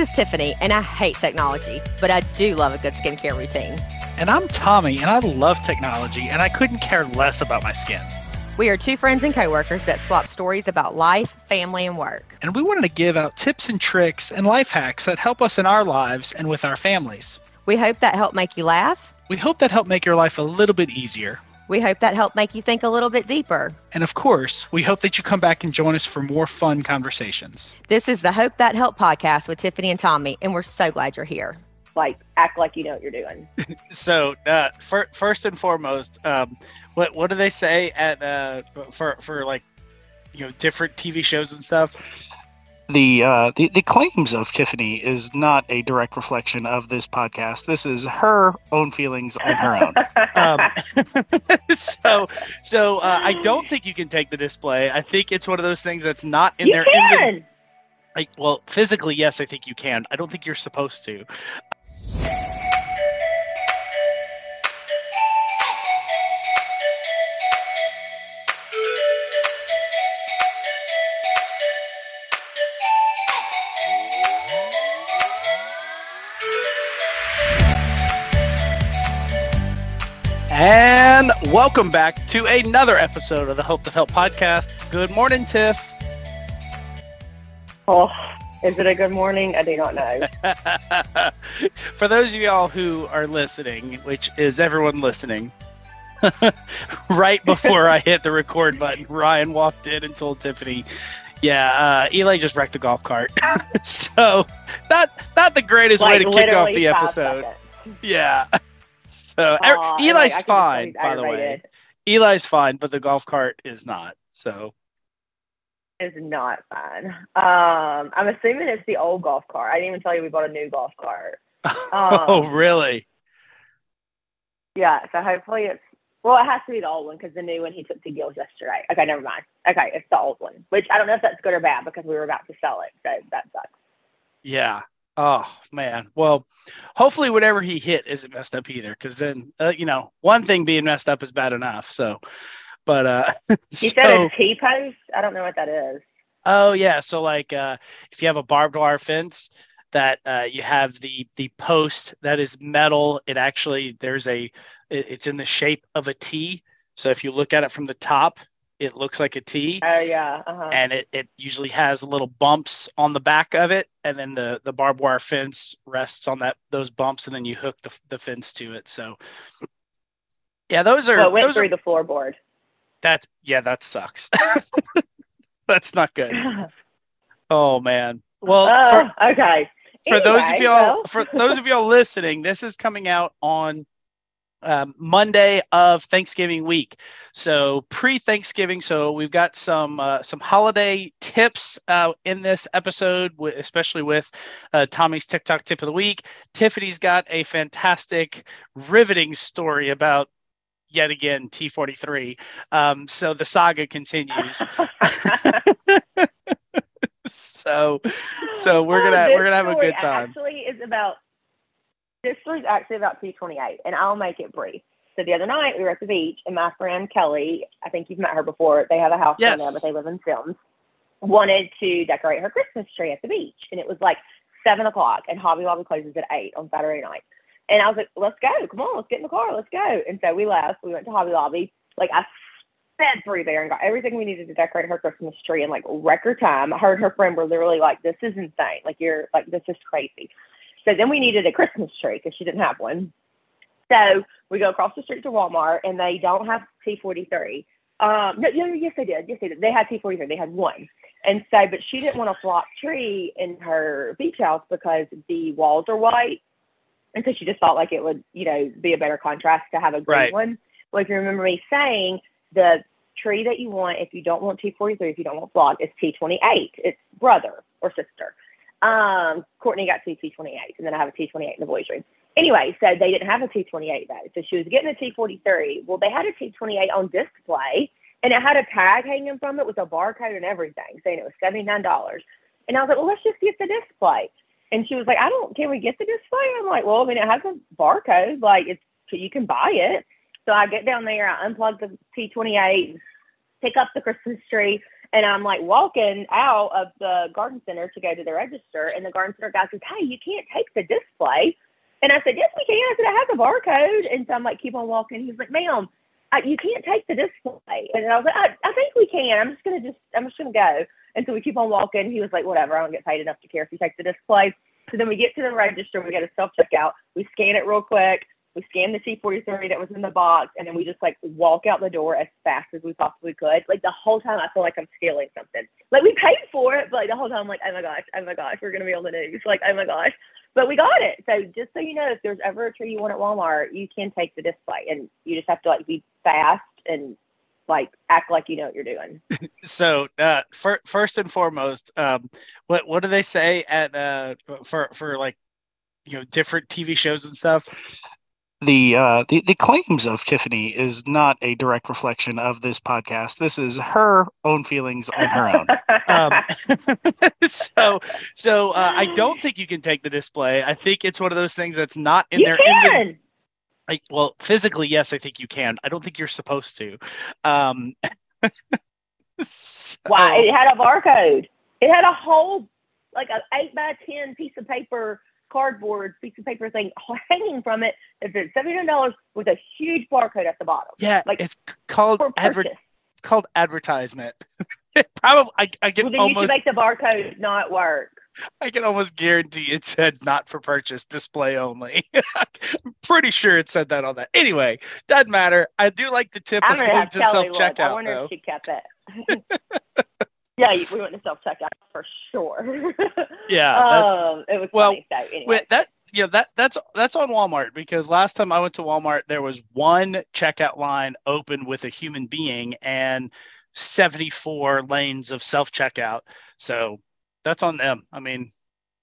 This is Tiffany, and I hate technology, but I do love a good skincare routine. And I'm Tommy, and I love technology, and I couldn't care less about my skin. We are two friends and coworkers that swap stories about life, family, and work. And we wanted to give out tips and tricks and life hacks that help us in our lives and with our families. We hope that helped make you laugh. We hope that helped make your life a little bit easier. We hope that helped make you think a little bit deeper. And of course, we hope that you come back and join us for more fun conversations. This is the Hope That Help podcast with Tiffany and Tommy, and we're so glad you're here. Like, act like you know what you're doing. so, uh, for, first and foremost, um, what what do they say at uh, for for like you know different TV shows and stuff? The, uh, the the claims of Tiffany is not a direct reflection of this podcast. This is her own feelings on her own. um, so so uh, I don't think you can take the display. I think it's one of those things that's not in you there. Can. like, well, physically, yes, I think you can. I don't think you're supposed to. And welcome back to another episode of the Hope That Help podcast. Good morning, Tiff. Oh, is it a good morning? I do not know. For those of y'all who are listening, which is everyone listening, right before I hit the record button, Ryan walked in and told Tiffany, "Yeah, uh, Eli just wrecked the golf cart." so, not not the greatest like, way to kick off the episode. seconds. Yeah. So Aw, and, Eli's like, fine, by the way. Eli's fine, but the golf cart is not. So Is not fun. Um, I'm assuming it's the old golf cart. I didn't even tell you we bought a new golf cart. Oh, Um, really? Yeah, so hopefully it's well, it has to be the old one because the new one he took to Gills yesterday. Okay, never mind. Okay, it's the old one, which I don't know if that's good or bad because we were about to sell it, so that sucks. Yeah. Oh man. Well, hopefully whatever he hit isn't messed up either, because then uh, you know one thing being messed up is bad enough. So, but uh, You so, said a T post? I don't know what that is. oh yeah. So like uh, if you have a barbed wire fence that uh, you have the the post that is metal, it actually there's a it, it's in the shape of a T. So if you look at it from the top, it looks like a T. Oh yeah. Uh-huh. and it, it usually has little bumps on the back of it and then the, the barbed wire fence rests on that those bumps and then you hook the, the fence to it so yeah those are it went those through are the floorboard. that's yeah that sucks that's not good oh man well for, oh, okay. for those of y'all well. for those of y'all listening this is coming out on um, monday of thanksgiving week. So pre-thanksgiving so we've got some uh, some holiday tips uh, in this episode especially with uh, tommy's tiktok tip of the week. Tiffany's got a fantastic riveting story about yet again t43 um, so the saga continues. So so we're Oh, gonna this we're gonna have a good time. Actually, is about this story is actually about T28, and I'll make it brief. So the other night we were at the beach, and my friend Kelly, I think you've met her before. They have a house down there, but they live in Sims. Wanted to decorate her Christmas tree at the beach, and it was like seven o'clock, and Hobby Lobby closes at eight on Saturday night. And I was like, "Let's go! Come on, let's get in the car, let's go!" And so we left. We went to Hobby Lobby. Like I sped through there and got everything we needed to decorate her Christmas tree in like record time. I heard her friend were literally like, "This is insane! Like you're like this is crazy." So then we needed a Christmas tree because she didn't have one. So we go across the street to Walmart and they don't have T43. Um, no, no, yes, they did. Yes, they did. They had T43. They had one. And so, but she didn't want a flock tree in her beach house because the walls are white. And so she just thought like it would, you know, be a better contrast to have a green Right. one. Well, if you remember me saying, the tree that you want, if you don't want T43, if you don't want flock, is T28. It's brother or sister. Um, Courtney got two T28, and then I have a T28 in the boys' room. Anyway, so they didn't have a T28 though. So she was getting a T43. Well, they had a T28 on display, and it had a tag hanging from it with a barcode and everything, saying it was $79. And I was like, well, let's just get the display. And she was like, I don't, can we get the display? I'm like, well, I mean, it has a barcode. Like, it's, you can buy it. So I get down there, I unplug the T28, pick up the Christmas tree, And I'm like walking out of the garden center to go to the register, and the garden center guy says, "Hey, you can't take the display." And I said, "Yes, we can." I said, "I have the barcode." And so I'm like, "Keep on walking." He's like, "Ma'am, I, you can't take the display." And I was like, I, "I think we can. I'm just gonna just I'm just gonna go." And so we keep on walking. He was like, "Whatever. I don't get paid enough to care if you take the display." So then we get to the register. We get a self checkout. We scan it real quick. We scan the T43 that was in the box, and then we just like walk out the door as fast as we possibly could. Like the whole time, I feel like I'm scaling something. Like we paid for it, but like the whole time, I'm like, oh my gosh, oh my gosh, we're gonna be on the news. Like, oh my gosh, but we got it. So just so you know, if there's ever a tree you want at Walmart, you can take the display, and you just have to like be fast and like act like you know what you're doing. So, uh, for, first and foremost, um, what what do they say at uh, for for like you know different TV shows and stuff? The uh the, the claims of tiffany is not a direct reflection of this podcast this is her own feelings on her own um, so so uh, i don't think you can take the display i think it's one of those things that's not in you their can. like well physically yes i think you can i don't think you're supposed to um so, Why? It had a barcode. It had a whole like a eight by ten piece of paper, cardboard piece of paper thing hanging from it. If it's seventy nine dollars with a huge barcode at the bottom. yeah like, it's called adver- it's called advertisement probably I, I can Well, then you should almost make the barcode not work. I can almost guarantee it said not for purchase, display only. I'm pretty sure it said that on that. Anyway, doesn't matter. I do like the tip I'm of going to self look. I wonder though. if she kept it. Yeah, we went to self checkout for sure. Yeah. that- um, it was well, funny. So anyway, wait, that yeah, that that's that's on Walmart because last time I went to Walmart, there was one checkout line open with a human being and 74 lanes of self checkout. So that's on them. I mean,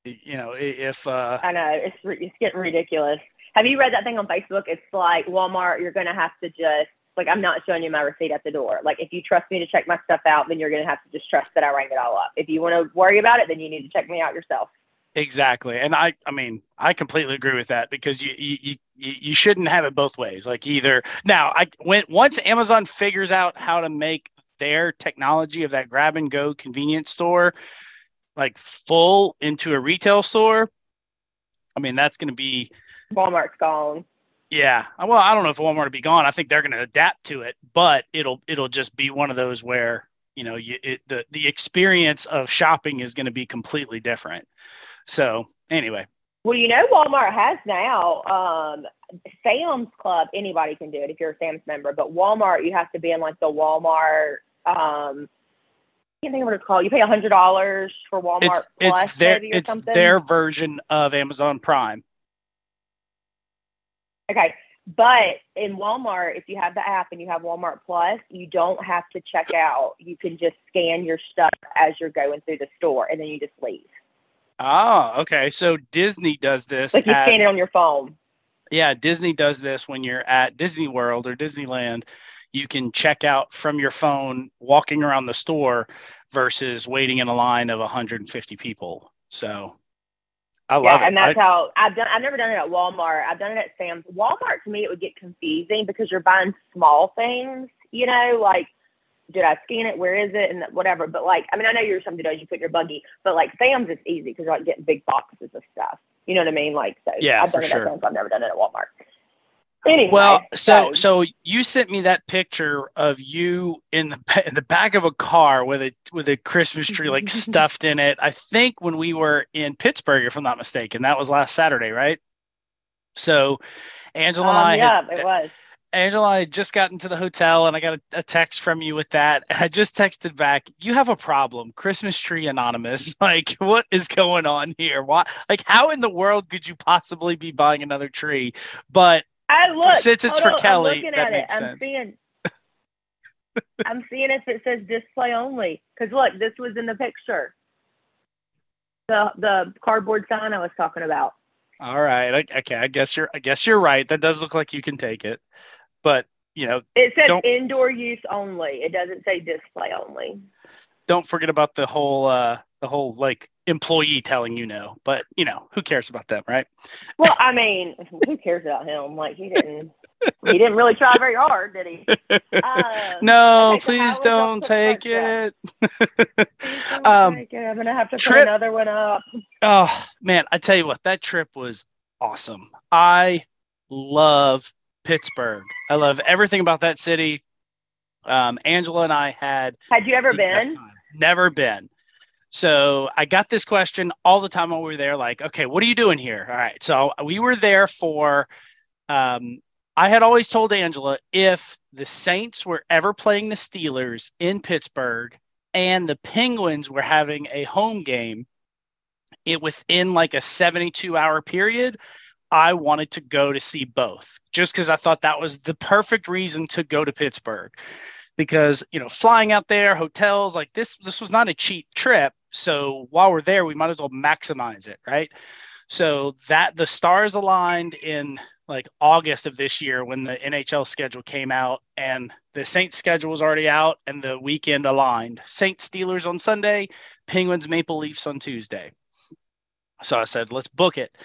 you know, if uh, I know it's it's getting ridiculous. Have you read that thing on Facebook? It's like Walmart. You're gonna have to just like I'm not showing you my receipt at the door. Like if you trust me to check my stuff out, then you're gonna have to just trust that I rang it all up. If you want to worry about it, then you need to check me out yourself. Exactly, and I, I mean, I completely agree with that because you, you, you, you shouldn't have it both ways. Like either now, I when once Amazon figures out how to make their technology of that grab and go convenience store like full into a retail store, I mean, that's going to be Walmart's gone. Yeah. Well, I don't know if Walmart will be gone. I think they're going to adapt to it, but it'll it'll just be one of those where you know you it, the the experience of shopping is going to be completely different. So anyway, Well, you know, Walmart has now um, Sam's Club. Anybody can do it if you're a Sam's member, but Walmart, you have to be in like the Walmart. Um, I can't think of what it's called. You pay a hundred dollars for Walmart it's Plus, it's their maybe or it's something. their version of Amazon Prime. Okay. But in Walmart, if you have the app and you have Walmart Plus, you don't have to check out. You can just scan your stuff as you're going through the store and then you just leave. Oh, okay. So Disney does this. Like you at- scan it on your phone. yeah, Disney does this when you're at Disney World or Disneyland. You can check out from your phone walking around the store versus waiting in a line of 150 people. So I love yeah, it. and that's I- how I've done. I've never done it at Walmart. I've done it at Sam's. Walmart to me, it would get confusing because you're buying small things. You know, like did I scan it? Where is it? And whatever. But like, I mean, I know you're something does you put in your buggy, but like Sam's, it's easy because you're like getting big boxes of stuff. You know what I mean? Like, so Yeah, I've done for it sure. at Sam's. I've never done it at Walmart. Anyway, Well, so so you sent me that picture of you in the in the back of a car with a with a Christmas tree like stuffed in it. I think when we were in Pittsburgh, if I'm not mistaken, that was last Saturday, right? So Angela and um, I yeah, had, it was. Angela, I just gotten to the hotel and I got a, a text from you with that. And I just texted back, you have a problem. Christmas tree anonymous. Like, what is going on here? Why like how in the world could you possibly be buying another tree? But I look. since it's for on, Kelly, I'm that at makes it. sense. I'm seeing. I'm seeing if it says display only. Because look, this was in the picture. The the cardboard sign I was talking about. all right. Okay, I guess you're I guess you're right. That does look like you can take it. But, you know, It says Don't- indoor use only. It doesn't say display only. don't forget about the whole uh the whole like employee telling you no. But, you know, who cares about them, right? Well, I mean, who cares about him? Like he didn't. he didn't really try very hard, did he? Um, no, okay, so how please don't take it. Don't Um, take it. I'm gonna have to trip- put another one up. Oh man, I tell you what, that trip was awesome. I love Pittsburgh. I love everything about that city. Um, Angela and I had Had you ever been? Never been. So I got this question all the time when we were there, like, okay, what are you doing here? All right. So we were there for um I had always told Angela if the Saints were ever playing the Steelers in Pittsburgh and the Penguins were having a home game, it within like a 72 hour period, I wanted to go to see both just because I thought that was the perfect reason to go to Pittsburgh. Because, you know, flying out there, hotels, like this, this was not a cheap trip. So while we're there, we might as well maximize it, right? So that the stars aligned in like August of this year when the NHL schedule came out and the Saints schedule was already out and the weekend aligned. Saints Steelers on Sunday, Penguins Maple Leafs on Tuesday. So I said, let's book it.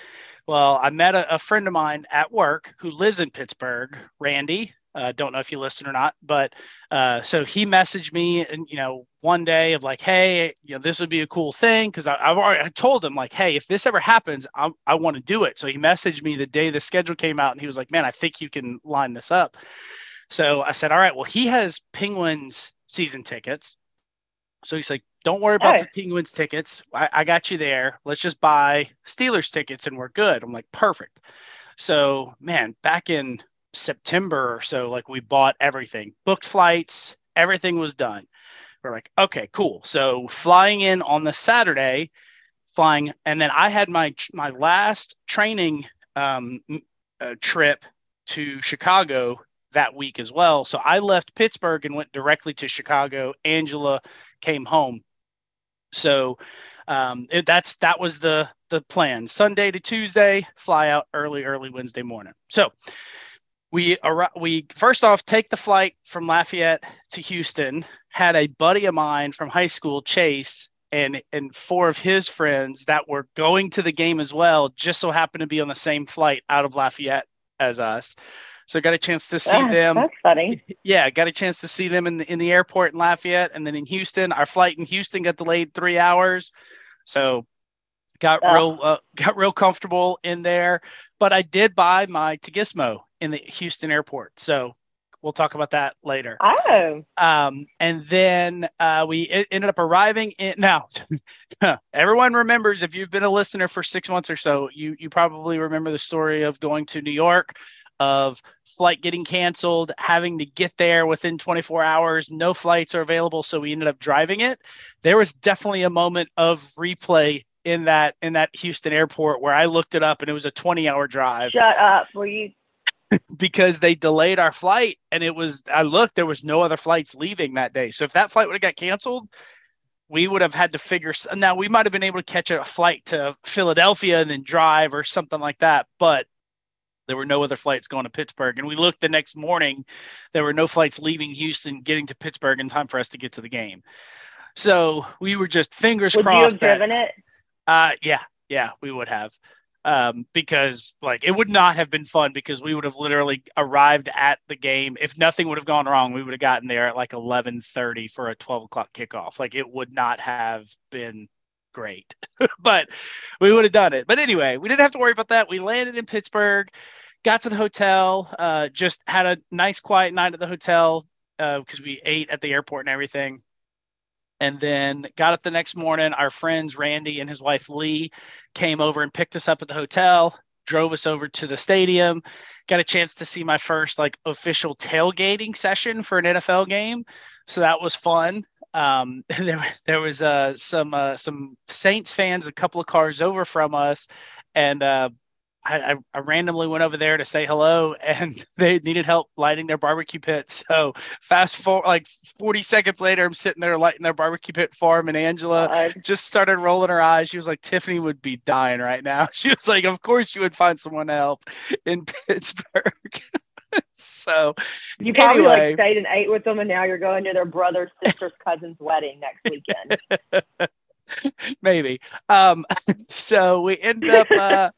Well, I met a, a friend of mine at work who lives in Pittsburgh, Randy. Uh, don't know if you listen or not, but uh, so he messaged me, and you know, one day of like, hey, you know, this would be a cool thing because I've already I told him like, hey, if this ever happens, I, I want to do it. So he messaged me the day the schedule came out, and he was like, man, I think you can line this up. So I said, all right, well, he has Penguins season tickets. So he's like, don't worry about Oh. the Penguins tickets. I, I got you there. Let's just buy Steelers tickets and we're good. I'm like, perfect. So, man, back in September or so, like we bought everything, booked flights, everything was done. We're like, okay, cool. So flying in on the Saturday, flying, and then I had my my last training um, uh, trip to Chicago that week as well. So I left Pittsburgh and went directly to Chicago. Angela came home. So um, it, that's that was the the plan. Sunday to Tuesday, fly out early, early Wednesday morning. So we we first off take the flight from Lafayette to Houston. Had a buddy of mine from high school, Chase, and and four of his friends that were going to the game as well. Just so happened to be on the same flight out of Lafayette as us. So got a chance to see Ah, them That's funny. yeah, got a chance to see them in the in the airport in Lafayette, and then in Houston. Our flight in Houston got delayed three hours, so got Oh. real uh, got real comfortable in there. But I did buy my Tagismo in the Houston airport, so we'll talk about that later. Oh, Um, and then uh, we ended up arriving in now. everyone remembers if you've been a listener for six months or so, you you probably remember the story of going to New York, of flight getting canceled, having to get there within 24 hours, no flights are available, so we ended up driving it. There was definitely a moment of replay in that in that Houston airport where I looked it up and it was a 20 hour drive shut up. Were you? because they delayed our flight and it was I looked there was no other flights leaving that day. So if that flight would have got canceled, we would have had to figure now we might have been able to catch a flight to Philadelphia and then drive or something like that, but there were no other flights going to Pittsburgh and we looked the next morning there were no flights leaving Houston getting to Pittsburgh in time for us to get to the game. So we were just fingers Would you crossed have that driven it? Uh, yeah, yeah, we would have. Um, because like it would not have been fun because we would have literally arrived at the game. If nothing would have gone wrong, we would have gotten there at like eleven thirty for a twelve o'clock kickoff. Like it would not have been great, but we would have done it. But anyway, we didn't have to worry about that. We landed in Pittsburgh, got to the hotel, uh, just had a nice quiet night at the hotel because we ate at the airport and everything and then got up the next morning. Our friends Randy and his wife Lee came over and picked us up at the hotel, drove us over to the stadium, got a chance to see my first like official tailgating session for an NFL game. So that was fun. Um, there, there was uh, some uh, some Saints fans a couple of cars over from us, and uh, I, I, randomly went over there to say hello, and they needed help lighting their barbecue pit. So fast forward, like 40 seconds later, I'm sitting there lighting their barbecue pit for him, and Angela Uh, just started rolling her eyes. She was like, Tiffany would be dying right now. She was like, Of course you would find someone to help in Pittsburgh. so you probably anyway. like stayed and ate with them, and now you're going to their brother's sister's cousin's wedding next weekend. maybe. Um, so we end up uh,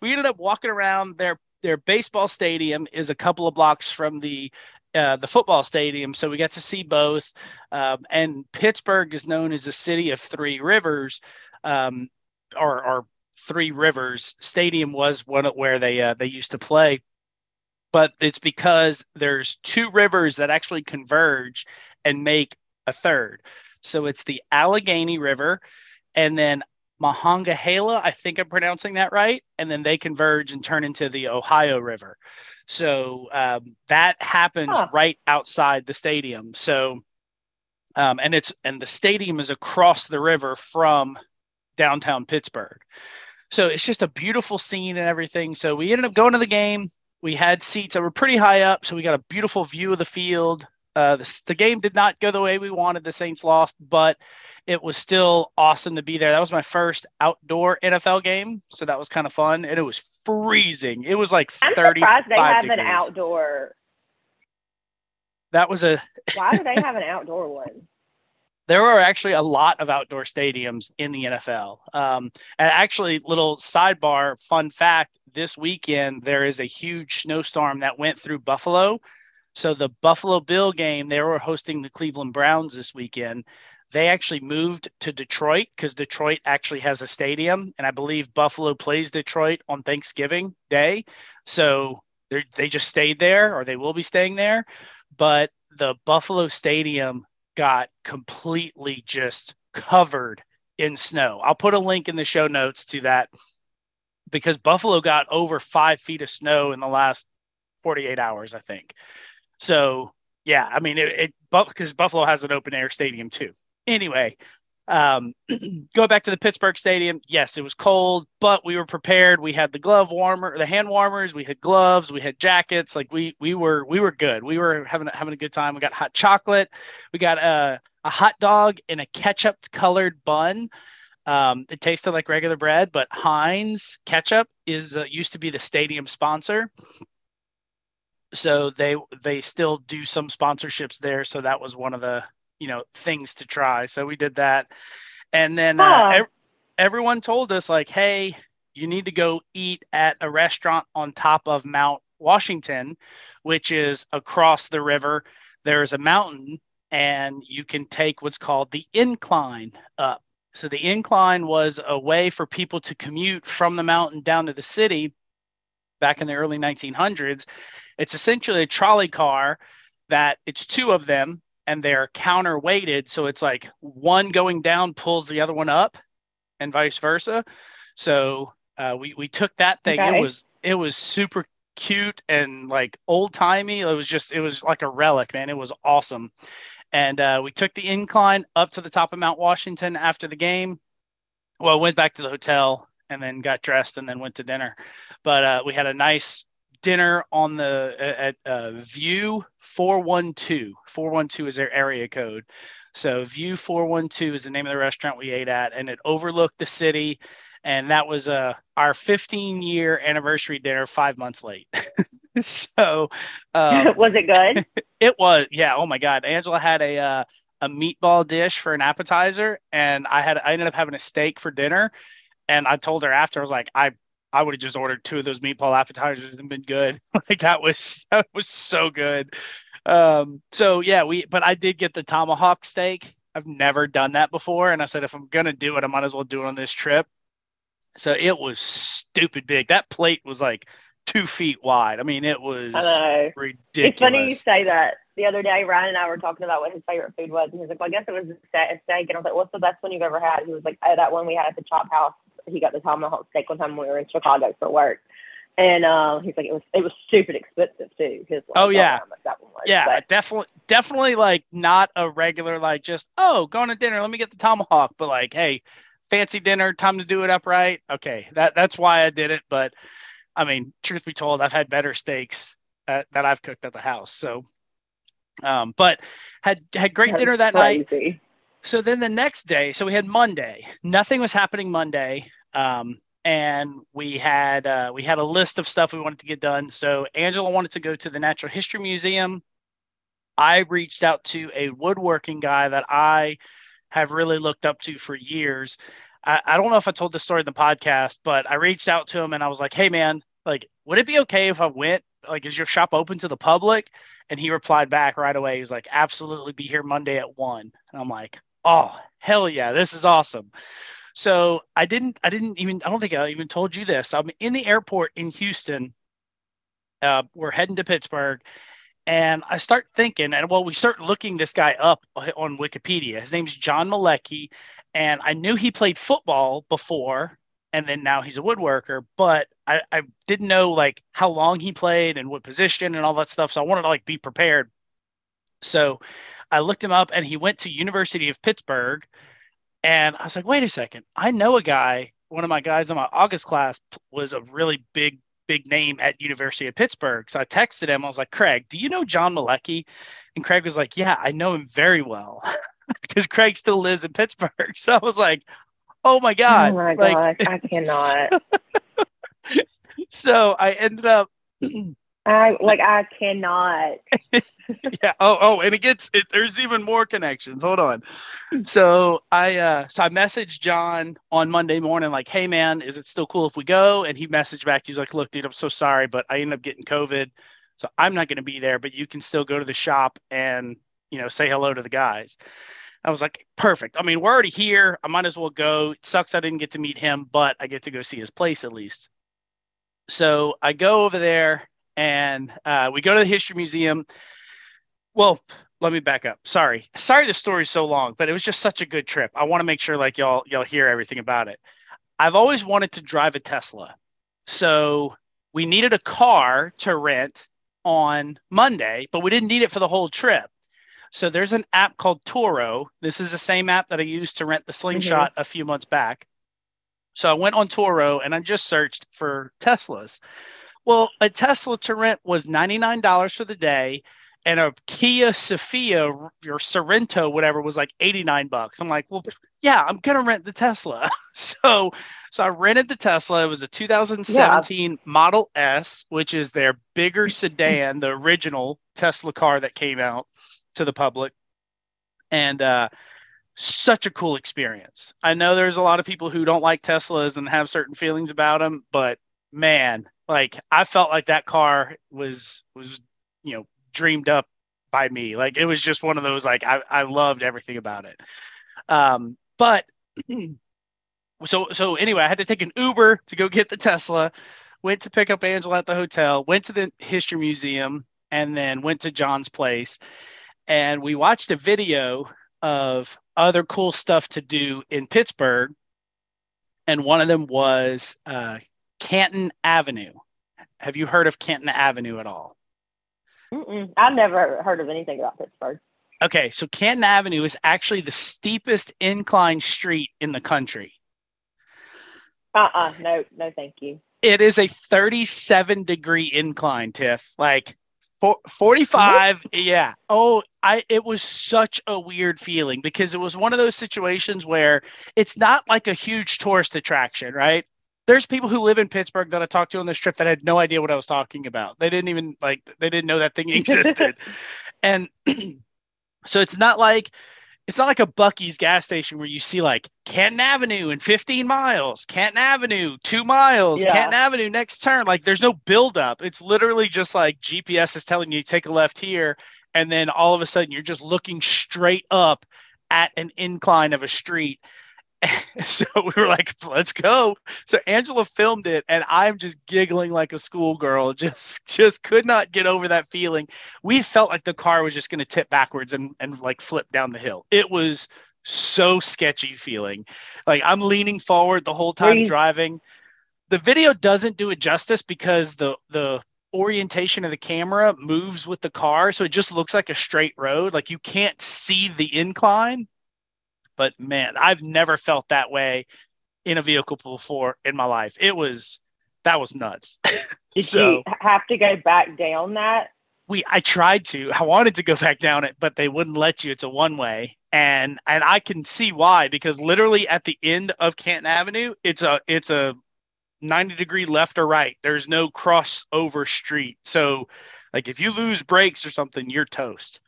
we ended up walking around their their baseball stadium is a couple of blocks from the uh, the football stadium, so we got to see both. Um, and Pittsburgh is known as the city of three rivers, um, or, or, Three Rivers Stadium was one where they uh, they used to play. But it's because there's two rivers that actually converge and make a third. So it's the Allegheny River, and then Monongahela. I think I'm pronouncing that right. And then they converge and turn into the Ohio River. So um, that happens huh. right outside the stadium. So, um, and it's and the stadium is across the river from downtown Pittsburgh. So it's just a beautiful scene and everything. So we ended up going to the game. We had seats that were pretty high up, so we got a beautiful view of the field. Uh, the, the game did not go the way we wanted. The Saints lost, but it was still awesome to be there. That was my first outdoor NFL game, so that was kind of fun. And it was freezing. It was like I'm surprised they have degrees. an outdoor. That was a. Why do they have an outdoor one? There are actually a lot of outdoor stadiums in the NFL. Um, and actually, little sidebar, fun fact: this weekend there is a huge snowstorm that went through Buffalo. So the Buffalo Bill game, they were hosting the Cleveland Browns this weekend they actually moved to Detroit because Detroit actually has a stadium, and I believe Buffalo plays Detroit on Thanksgiving Day. So they just stayed there, or they will be staying there. But the Buffalo Stadium got completely just covered in snow. I'll put a link in the show notes to that because Buffalo got over five feet of snow in the last 48 hours, I think. So yeah, I mean it, because Buffalo has an open air stadium too. Anyway, um, go back to the Pittsburgh Stadium. Yes, it was cold, but we were prepared. We had the glove warmer, the hand warmers. We had gloves. We had jackets. Like we we were we were good. We were having having a good time. We got hot chocolate. We got a a hot dog in a ketchup colored bun. Um, it tasted like regular bread, but Heinz ketchup is uh, used to be the stadium sponsor. So they they still do some sponsorships there. So that was one of the you know things to try. So we did that, and then uh, ev- everyone told us like, hey, you need to go eat at a restaurant on top of Mount Washington, which is across the river. There's a mountain, and you can take what's called the incline up. So the incline was a way for people to commute from the mountain down to the city back in the early 1900s. It's essentially a trolley car that it's two of them and they're counterweighted. So it's like one going down pulls the other one up and vice versa. So uh, we, we took that thing. Okay. It was, it was super cute and like old timey. It was just, it was like a relic, man. It was awesome. And uh, we took the incline up to the top of Mount Washington after the game. Well, went back to the hotel and then got dressed and then went to dinner. But uh, we had a nice dinner on the at uh, Vue 412. 412 is their area code. So Vue 412 is the name of the restaurant we ate at, and it overlooked the city. And that was uh, our 15 year anniversary dinner, five months late. so um, was it good? it was, yeah. Oh my God, Angela had a uh, a meatball dish for an appetizer, and I had I ended up having a steak for dinner. And I told her after, I was like, I I would have just ordered two of those meatball appetizers and been good. like that was that was so good. Um, so yeah, we but I did get the tomahawk steak. I've never done that before, and I said if I'm gonna do it, I might as well do it on this trip. So it was stupid big. That plate was like two feet wide. I mean, it was ridiculous. It's funny you say that. The other day, Ryan and I were talking about what his favorite food was, and he was like, "Well, I guess it was a steak." And I was like, "What's the best one you've ever had?" He was like, "Oh, that one we had at the Chop House he got the tomahawk steak one time when we were in Chicago for work. And uh, he's like, it was it was stupid expensive too. His like, oh yeah, that one was. Yeah, but, definitely, definitely like not a regular like just oh going to dinner. Let me get the tomahawk, but like hey, fancy dinner, time to do it upright. Okay, that that's why I did it. But I mean, truth be told, I've had better steaks at, that I've cooked at the house. So, um, but had had great dinner that crazy. night. So then the next day, so we had Monday. Nothing was happening Monday. Um, and we had uh, we had a list of stuff we wanted to get done. So Angela wanted to go to the Natural History Museum. I reached out to a woodworking guy that I have really looked up to for years. I, I don't know if I told the story in the podcast, but I reached out to him and I was like, "Hey, man, like would it be okay if I went? Like, is your shop open to the public? And he replied back right away. He's like, absolutely be here Monday at one. And I'm like, oh, hell yeah, this is awesome. So I didn't, I didn't even, I don't think I even told you this. I'm in the airport in Houston. Uh, we're heading to Pittsburgh and I start thinking, and well, we start looking this guy up on Wikipedia. His name's John Malecki, and I knew he played football before, and then now he's a woodworker, but I, I didn't know like how long he played and what position and all that stuff. So I wanted to like be prepared. So I looked him up, and he went to University of Pittsburgh, and I was like, wait a second, I know a guy. One of my guys in my August class was a really big big name at University of Pittsburgh. So I texted him. I was like, Craig, do you know John Malecki? And Craig was like, Yeah, I know him very well because Craig still lives in Pittsburgh. So I was like, Oh my oh god! Oh my like, gosh, I cannot. so I ended up. I like I cannot. yeah. Oh, oh, and it gets it, there's even more connections. Hold on. So I uh so I messaged John on Monday morning, like, hey man, is it still cool if we go? And he messaged back, he's like, Look, dude, I'm so sorry, but I ended up getting COVID. So I'm not gonna be there, but you can still go to the shop and you know say hello to the guys. I was like, perfect. I mean, we're already here. I might as well go. It sucks I didn't get to meet him, but I get to go see his place at least. So I go over there and uh, we go to the history museum. Well, let me back up. Sorry, sorry the story's so long, but it was just such a good trip. I want to make sure like y'all y'all hear everything about it. I've always wanted to drive a Tesla, so we needed a car to rent on Monday, but we didn't need it for the whole trip. So there's an app called Turo. This is the same app that I used to rent the Slingshot mm-hmm. a few months back. So I went on Turo and I just searched for Teslas. Well, a Tesla to rent was $99 for the day and a Kia Sophia or Sorento, whatever, was like 89 bucks. I'm like, well, yeah, I'm gonna rent the Tesla. so so I rented the Tesla. It was a 2017 yeah. Model S, which is their bigger sedan, the original Tesla car that came out to the public. And uh such a cool experience. I know there's a lot of people who don't like Teslas and have certain feelings about them, but man, like I felt like that car was was you know dreamed up by me. Like it was just one of those like I I loved everything about it. Um, but so so anyway, I had to take an Uber to go get the Tesla. Went to pick up Angela at the hotel. Went to the history museum, and then went to John's place. And we watched a video of other cool stuff to do in Pittsburgh. And one of them was uh, Canton Avenue. Have you heard of Canton Avenue at all? Mm-mm. I've never heard of anything about Pittsburgh. Okay, so Canton Avenue is actually the steepest incline street in the country. Uh uh-uh, uh no, no, thank you. It is a 37 degree incline, Tiff. Like for, 45, mm-hmm. yeah. Oh, I it was such a weird feeling because it was one of those situations where it's not like a huge tourist attraction, right? There's people who live in Pittsburgh that I talked to on this trip that had no idea what I was talking about. They didn't even like they didn't know that thing existed. and so it's not like it's not like a Buc-ee's gas station where you see like Canton Avenue in 15 miles, Canton Avenue, two miles, yeah. Canton Avenue next turn. Like there's no buildup. It's literally just like GPS is telling you take a left here, and then all of a sudden you're just looking straight up at an incline of a street so we were like, let's go. So Angela filmed it and I'm just giggling like a schoolgirl. Just just could not get over that feeling. We felt like the car was just gonna tip backwards and, and like flip down the hill. It was so sketchy feeling. Like I'm leaning forward the whole time driving. The video doesn't do it justice because the the orientation of the camera moves with the car so it just looks like a straight road like you can't see the incline but man, I've never felt that way in a vehicle before in my life. It was that was nuts. Did so, you have to go back down that? We I tried to. I wanted to go back down it, but they wouldn't let you. It's a one way. And and I can see why because literally at the end of Canton Avenue, it's a it's a 90 degree left or right. There's no crossover street. So like if you lose brakes or something, you're toast.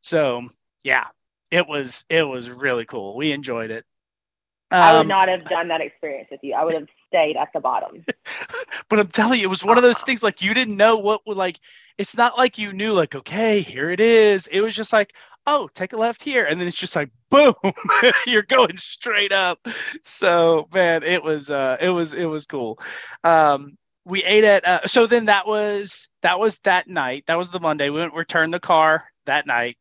So yeah, it was it was really cool. We enjoyed it. Um, I would um, not have done that experience with you. I would have stayed at the bottom. but I'm telling you, it was one of those things like you didn't know what would like. It's not like you knew like okay, here it is. It was just like oh, take a left here, and then it's just like boom, you're going straight up. So man, it was uh, it was it was cool. Um, we ate at uh, so then that was that was that night. That was the Monday. We went returned the car that night,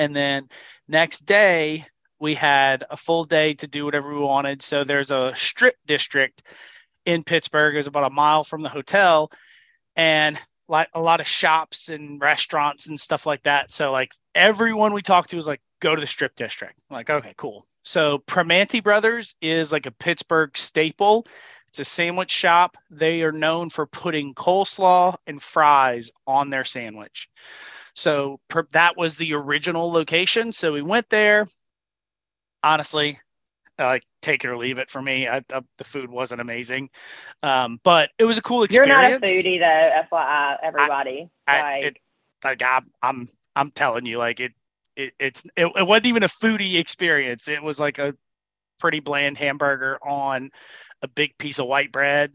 and then next day we had a full day to do whatever we wanted. So there's a strip district in Pittsburgh. It's about a mile from the hotel, and like a lot of shops and restaurants and stuff like that. So like everyone we talked to was like, go to the strip district. I'm like, okay, cool. So Primanti Brothers is like a Pittsburgh staple. It's a sandwich shop. They are known for putting coleslaw and fries on their sandwich. So per, that was the original location. So we went there. Honestly, like take it or leave it for me. I, I, the food wasn't amazing, um, but it was a cool experience. You're not a foodie though, FYI, everybody. I, like, it, like I, I'm, I'm telling you, like it, it it's, it, it wasn't even a foodie experience. It was like a pretty bland hamburger on a big piece of white bread.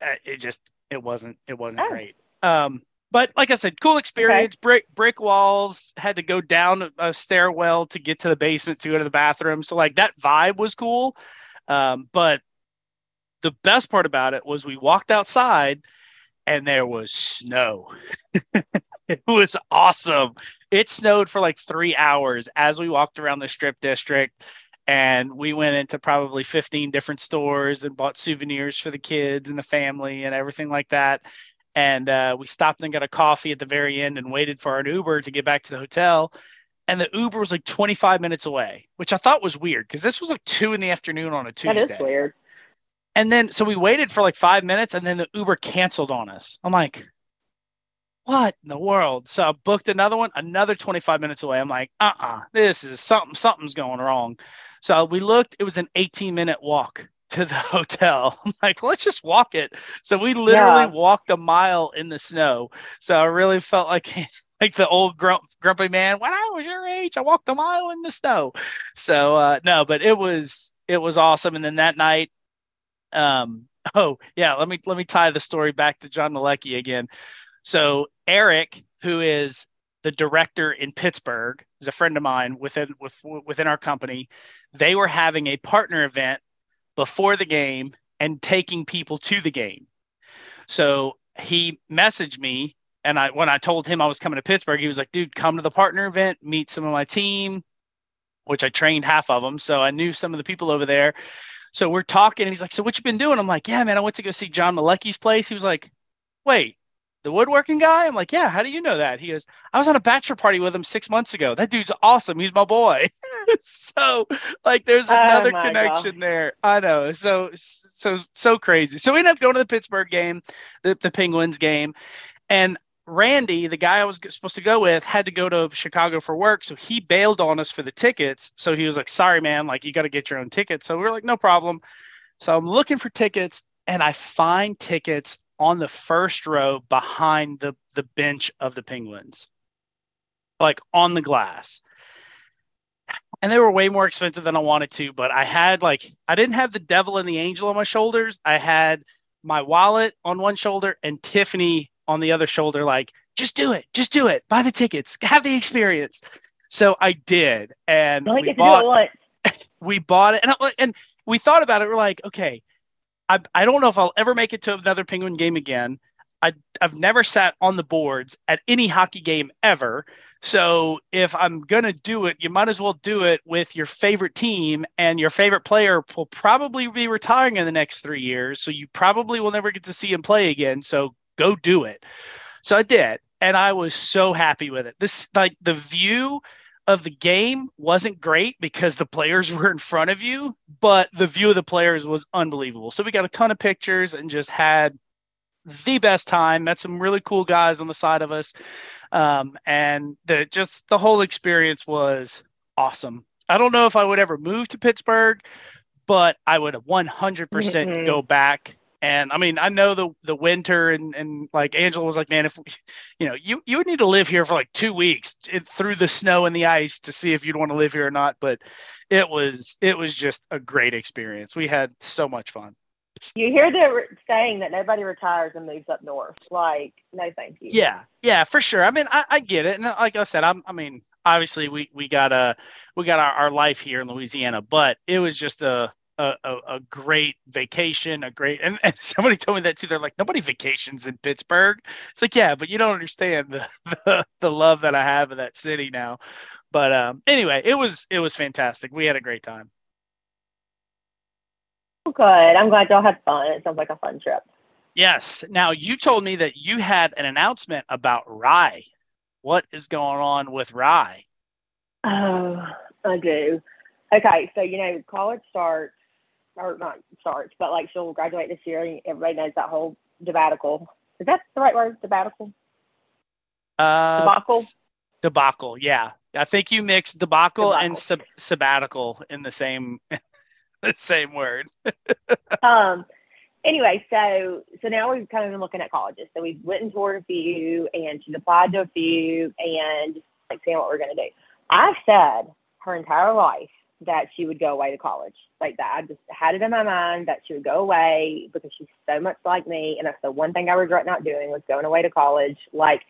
Uh, it just, it wasn't, it wasn't oh. great. Um, but like I said, cool experience. Okay. Brick brick walls. Had to go down a stairwell to get to the basement to go to the bathroom. So like that vibe was cool. Um, but the best part about it was we walked outside and there was snow. it was awesome. It snowed for like three hours as we walked around the strip district. And we went into probably 15 different stores and bought souvenirs for the kids and the family and everything like that and uh, we stopped and got a coffee at the very end and waited for an Uber to get back to the hotel. And the Uber was like 25 minutes away, which I thought was weird because this was like two in the afternoon on a Tuesday. That is weird. And then so we waited for like five minutes and then the Uber canceled on us. I'm like, what in the world? So I booked another one, another 25 minutes away. I'm like, uh uh-uh, uh this is something, something's going wrong. So we looked, it was an 18 minute walk to the hotel. I'm like, let's just walk it. So we literally yeah. walked a mile in the snow. So I really felt like like the old grump, grumpy man when I was your age. I walked a mile in the snow. So uh, no, but it was it was awesome. And then that night, um, oh yeah, let me let me tie the story back to John Malecki again. So Eric, who is the director in Pittsburgh, is a friend of mine within with, within our company. They were having a partner event before the game and taking people to the game. So he messaged me and I when I told him I was coming to Pittsburgh, he was like, "Dude, come to the partner event, meet some of my team," which I trained half of them, so I knew some of the people over there. So we're talking, and he's like, "So what you been doing?" I'm like, "Yeah, man, I went to go see John Malecki's place." He was like, "Wait, the woodworking guy?" I'm like, "Yeah, how do you know that?" He goes, "I was on a bachelor party with him six months ago. That dude's awesome. He's my boy." so like there's oh another oh connection God. there. I know. So so so crazy. So we end up going to the Pittsburgh game, the, the Penguins game, and Randy, the guy I was supposed to go with, had to go to Chicago for work, so he bailed on us for the tickets. So he was like, "Sorry, man, like you got to get your own tickets." So we were like, "No problem." So I'm looking for tickets, and I find tickets on the first row behind the the bench of the Penguins, like on the glass and they were way more expensive than I wanted to. But I had like I didn't have the devil and the angel on my shoulders. I had my wallet on one shoulder and Tiffany on the other shoulder. Like, just do it, just do it, buy the tickets, have the experience. So I did, and we bought. we bought it, and and we thought about it. We're like, okay, I I don't know if I'll ever make it to another Penguin game again. I I've never sat on the boards at any hockey game ever. So if I'm going to do it, you might as well do it with your favorite team and your favorite player will probably be retiring in the next 3 years, so you probably will never get to see him play again. So go do it. So I did, and I was so happy with it. This like the view of the game wasn't great because the players were in front of you, but the view of the players was unbelievable. So we got a ton of pictures and just had the best time. Met some really cool guys on the side of us um, and the just the whole experience was awesome. I don't know if I would ever move to Pittsburgh, but I would 100% mm-hmm. go back. And I mean, I know the the winter and and like Angela was like, man, if you know, you you would need to live here for like two weeks through the snow and the ice to see if you'd want to live here or not. But it was it was just a great experience. We had so much fun. You hear the re- saying that nobody retires and moves up north. Like, no, thank you. Yeah, yeah, for sure. I mean, I, I get it, and uh, like I said, I'm, I mean, obviously we we got a we got our, our life here in Louisiana, but it was just a a, a, a great vacation, a great and, and somebody told me that too. They're like, nobody vacations in Pittsburgh. It's like, yeah, but you don't understand the the, the love that I have of that city now. But um, anyway, it was it was fantastic. We had a great time. Good. I'm glad y'all had fun. It sounds like a fun trip. Yes. Now you told me that you had an announcement about Rye. What is going on with Rye? Oh, I do. Okay, so you know, college starts or not starts, but like she'll graduate this year. and Everybody knows that whole debacle. Is that the right word? Debacle? Uh, Debacle? Debacle. Yeah. I think you mixed debacle, and sab- sabbatical in the same the same word. um anyway so so now we've kind of been looking at colleges. So we went and toured a few and she's applied to a few and just like seeing what we're to do. I've said her entire life that she would go away to college. Like that i just had it in my mind that she would go away because she's so much like me and that's the one thing i regret not doing was going away to college. Like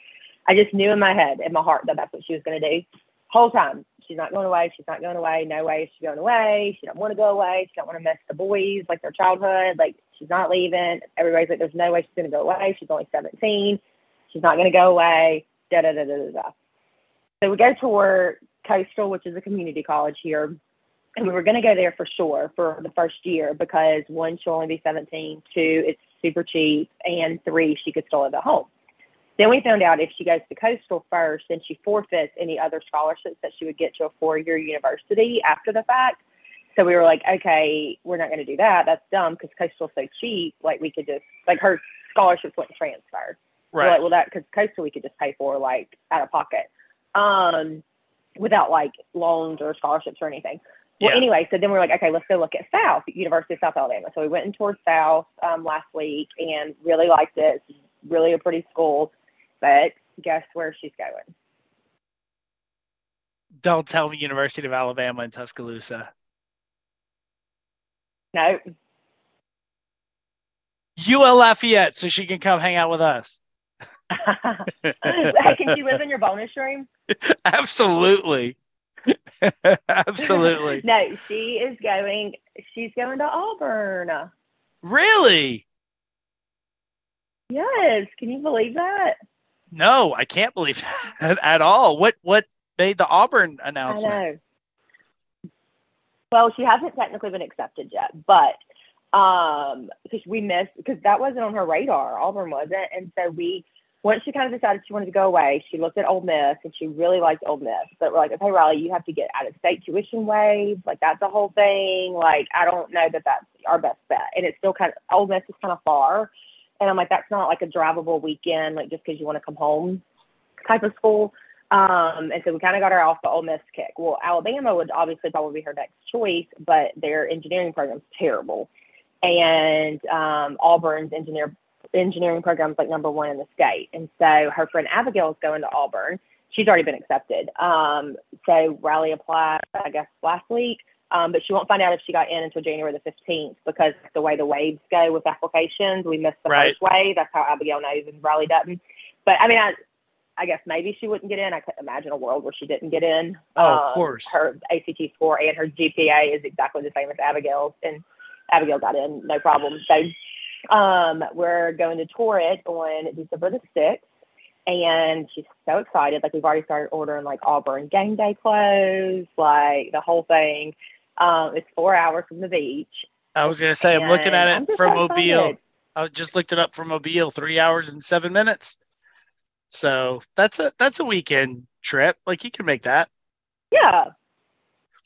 i just knew in my head in my heart that that's what she was going to do. Whole time she's not going away. She's not going away. No way is she going away. She don't want to go away. She don't want to miss the boys like their childhood. Like she's not leaving. Everybody's like, there's no way she's going to go away. She's only 17. She's not going to go away. Da da da da da. da. So we go tour Coastal, which is a community college here, and we were going to go there for sure for the first year because one, she'll only be 17. Two, it's super cheap, and three, she could still live at home. Then we found out if she goes to Coastal first, then she forfeits any other scholarships that she would get to a four-year university after the fact. So we were like, okay, we're not going to do that. That's dumb because Coastal's so cheap. Like we could just like her scholarships wouldn't transfer. We're like, well, that because Coastal we could just pay for like out of pocket, um, without like loans or scholarships or anything. Well, Yeah. anyway, so then we're like, okay, let's go look at South, University of South Alabama. So we went and toured South um, last week and really liked it. It's really a pretty school. But guess where she's going? Don't tell me University of Alabama in Tuscaloosa. No, UL Lafayette, so she can come hang out with us. can she live in your bonus room? Absolutely. Absolutely. No, she is going. She's going to Auburn. Really? Yes, can you believe that? No, I can't believe that at all. What what made the Auburn announcement? Well, she hasn't technically been accepted yet, but um, because we missed because that wasn't on her radar. Auburn wasn't, and so we once she kind of decided she wanted to go away, she looked at Ole Miss and she really liked Ole Miss. But we're like, okay, Riley, you have to get out of state tuition waived. Like that's the whole thing. Like I don't know that that's our best bet, and it's still kind of Ole Miss is kind of far, and I'm like, that's not like a drivable weekend, like just because you want to come home type of school. Um, and so we kind of got her off the Ole Miss kick. Well, Alabama would obviously probably be her next choice, but their engineering program's terrible. And um, Auburn's engineer engineering program's like number one in the state. And so her friend Abigail is going to Auburn. She's already been accepted. Um, so Riley applied, I guess, last week. Um, but she won't find out if she got in until January the 15th because the way the waves go with applications, we missed the Right. first wave. That's how Abigail knows and Riley doesn't. But I mean, I, I guess maybe she wouldn't get in. I couldn't imagine a world where she didn't get in. Oh, of Um, course. Her ACT score and her GPA is exactly the same as Abigail's, and Abigail got in no problem. So um, we're going to tour it on December the 6th. And she's so excited. Like, we've already started ordering like Auburn game day clothes, like the whole thing. Um, it's four hours from the beach. I was gonna say I'm looking at it from Mobile. I just looked it up from Mobile, three hours and seven minutes. So that's a that's a weekend trip. Like you can make that. Yeah.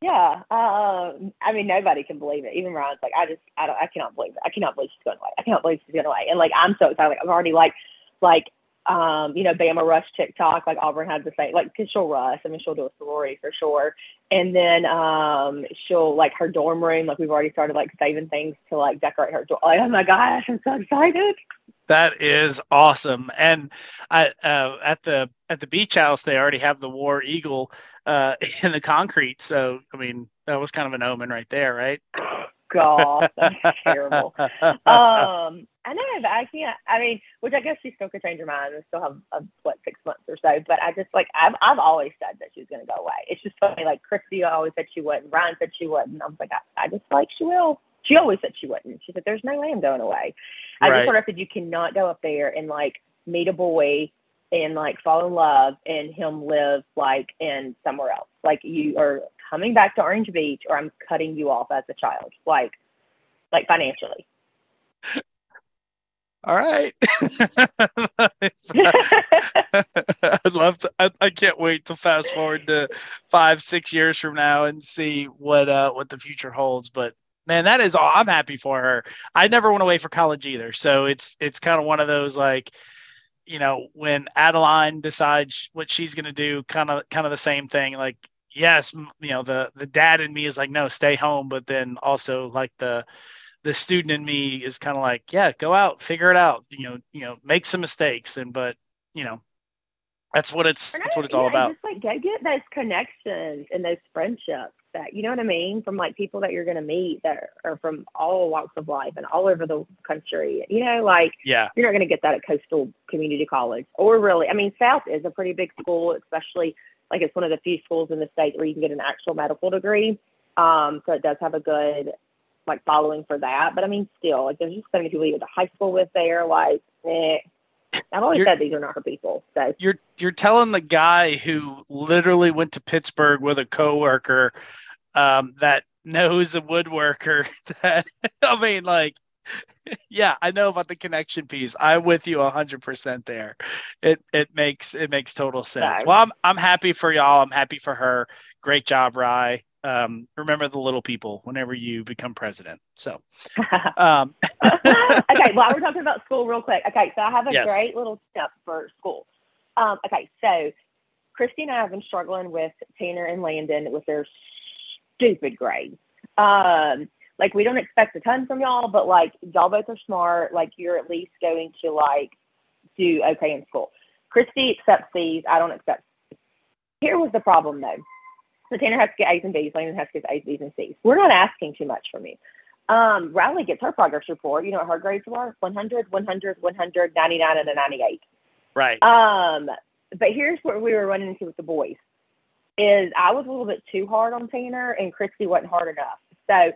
Yeah. Um, I mean, nobody can believe it. Even Ryan's like, I just, I don't, I cannot believe it. I cannot believe she's going away. I cannot believe she's going away. And like, I'm so excited. Like, I'm already like, like, um, you know, Bama Rush TikTok, like Auburn had the same, like, cause she'll rush. I mean, she'll do a sorority for sure. And then, um, she'll like her dorm room, like we've already started like saving things to like decorate her dorm. Like, oh my gosh, I'm so excited. That is awesome. And I uh, at the at the beach house they already have the War Eagle uh, in the concrete. So I mean that was kind of an omen right there, right? God, that's terrible. Um, I know, but I can't. I mean, which I guess she still could change her mind and still have uh, what six months or so. But I just like I've I've always said that she's going to go away. It's just funny. Like Christy always said she wouldn't. Ryan said she wouldn't. I was like, I, I just feel like she will. She always said she wouldn't. She said, "There's no way I'm going away." I Right. just sort of said, "You cannot go up there and like meet a boy and like fall in love and him live like in somewhere else. Like you are coming back to Orange Beach, or I'm cutting you off as a child, like like financially." All right. I'd love to. I, I can't wait to fast forward to five, six years from now and see what uh what the future holds. But man, that is all. I'm happy for her. I never went away for college either, so it's it's kind of one of those like, you know, when Adeline decides what she's gonna do, kind of kind of the same thing. Like, yes, you know, the the dad in me is like, no, stay home, but then also like the the student in me is kind of like, yeah, go out, figure it out, you know, you know, make some mistakes, and but you know, that's what it's that's what it's all about. Just like go get those connections and those friendships that you know what I mean from like people that you're going to meet that are from all walks of life and all over the country. You know, like Yeah, you're not going to get that at Coastal Community College or really. I mean, South is a pretty big school, especially like it's one of the few schools in the state where you can get an actual medical degree. Um, so it does have a good like following for that. But I mean, still, like there's just so many people you went to high school with there. Like, eh. I've always You're- said these are not her people. So you're you're telling the guy who literally went to Pittsburgh with a coworker um, that knows a woodworker that I mean, like, yeah, I know about the connection piece. I'm with you hundred percent there. It it makes it makes total sense. So- Well, I'm I'm happy for y'all. I'm happy for her. Great job, Rye. Um, remember the little people whenever you become president. So, um, okay, well, we're talking about school real quick. Okay, so I have a Yes. great little tip for school. Um, okay, so Christy and I have been struggling with Tanner and Landon with their stupid grades. Um, like we don't expect a ton from y'all, but like y'all both are smart. Like you're at least going to like do okay in school. Christy accepts these. I don't accept. Here was the problem though. So Tanner has to get A's and B's. Landon has to get A's, B's, and C's. We're not asking too much from you. Um, Riley gets her progress report. You know what her grades were? 100, 100, 100, 99, and a 98. right. Um, but here's what we were running into with the boys is I was a little bit too hard on Tanner and Christy wasn't hard enough. So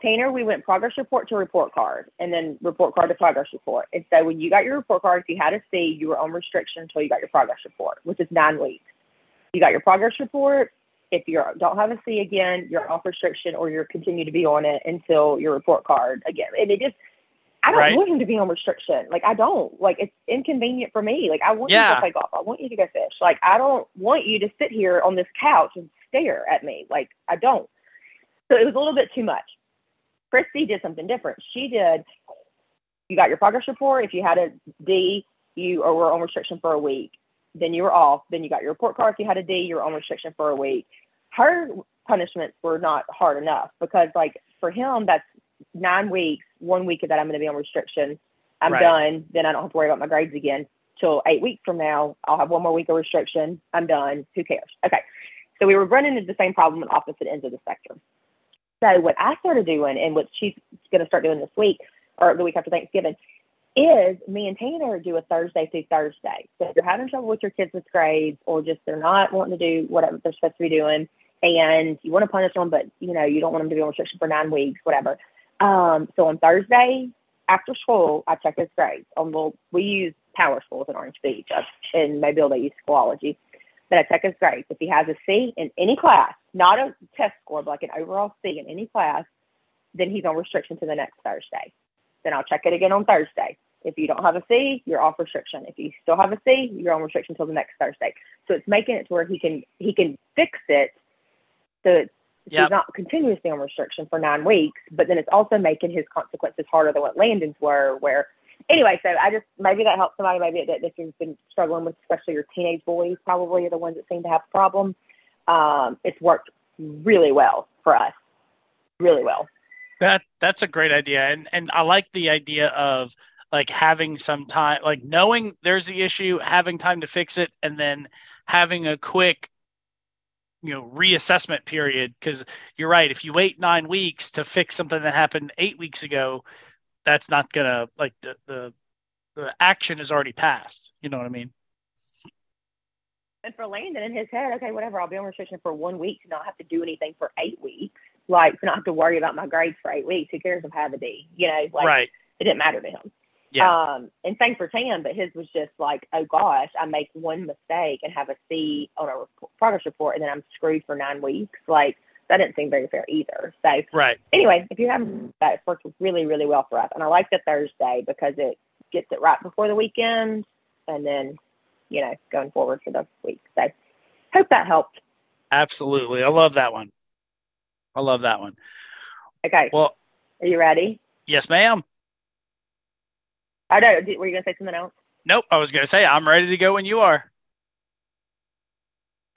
Tanner, we went progress report to report card and then report card to progress report. And so when you got your report card, if you had a C, you were on restriction until you got your progress report, which is nine weeks. You got your progress report. If you don't have a C again, you're off restriction or you're continue to be on it until your report card again. And it just, I don't Right. want him to be on restriction. Like I don't. Like it's inconvenient for me. Like I want you to play golf. I want you to go fish. Like I don't want you to sit here on this couch and stare at me. Like I don't. So it was a little bit too much. Christy did something different. She did. You got your progress report. If you had a D, you or were on restriction for a week. Then you were off. Then you got your report card. If you had a D, you were on restriction for a week. Her punishments were not hard enough because, like, for him, that's nine weeks. One week of that, I'm going to be on restriction. I'm Right. done. Then I don't have to worry about my grades again till eight weeks from now. I'll have one more week of restriction. I'm done. Who cares? Okay. So we were running into the same problem at opposite ends of the spectrum. So what I started doing, and what she's going to start doing this week or the week after Thanksgiving, is me and Tanner do a Thursday through Thursday. So if you're having trouble with your kids with grades, or just they're not wanting to do whatever they're supposed to be doing, and you want to punish them, but you know you don't want them to be on restriction for nine weeks, whatever. Um, so on Thursday after school, I check his grades. On the we use Power Schools in Orange Beach, and maybe they use Schoology. But I check his grades. If he has a C in any class, not a test score, but like an overall C in any class, then he's on restriction to the next Thursday. Then I'll check it again on Thursday. If you don't have a C, you're off restriction. If you still have a C, you're on restriction until the next Thursday. So it's making it to where he can he can fix it so it's Yep. he's not continuously on restriction for nine weeks, but then it's also making his consequences harder than what Landon's were. Where anyway, so I just maybe that helps somebody. Maybe that this has been struggling with, especially your teenage boys, probably are the ones that seem to have a problem. Um, it's worked really well for us, really well. That that's a great idea, and and I like the idea of like having some time, like knowing there's the issue, having time to fix it, and then having a quick you know reassessment period because you're right if you wait nine weeks to fix something that happened eight weeks ago that's not gonna like the the the action is already passed you know what i mean And for Landon in his head, okay, whatever, I'll be on restriction for one week to not have to do anything for eight weeks. Like to not have to worry about my grades for eight weeks. Who cares if I have a D? You know, like right it didn't matter to him. Yeah Um, and same for Tam, but his was just like, oh gosh, I make one mistake and have a C on a rep- progress report, and then I'm screwed for nine weeks. Like that didn't seem very fair either. So right anyway, if you haven't, that worked really, really well for us. And I like the Thursday because it gets it right before the weekend, and then you know going forward for the week. So hope that helped. absolutely i love that one i love that one Okay, well are you ready? yes ma'am No, did- were you gonna say something else? nope i was gonna say i'm ready to go when you are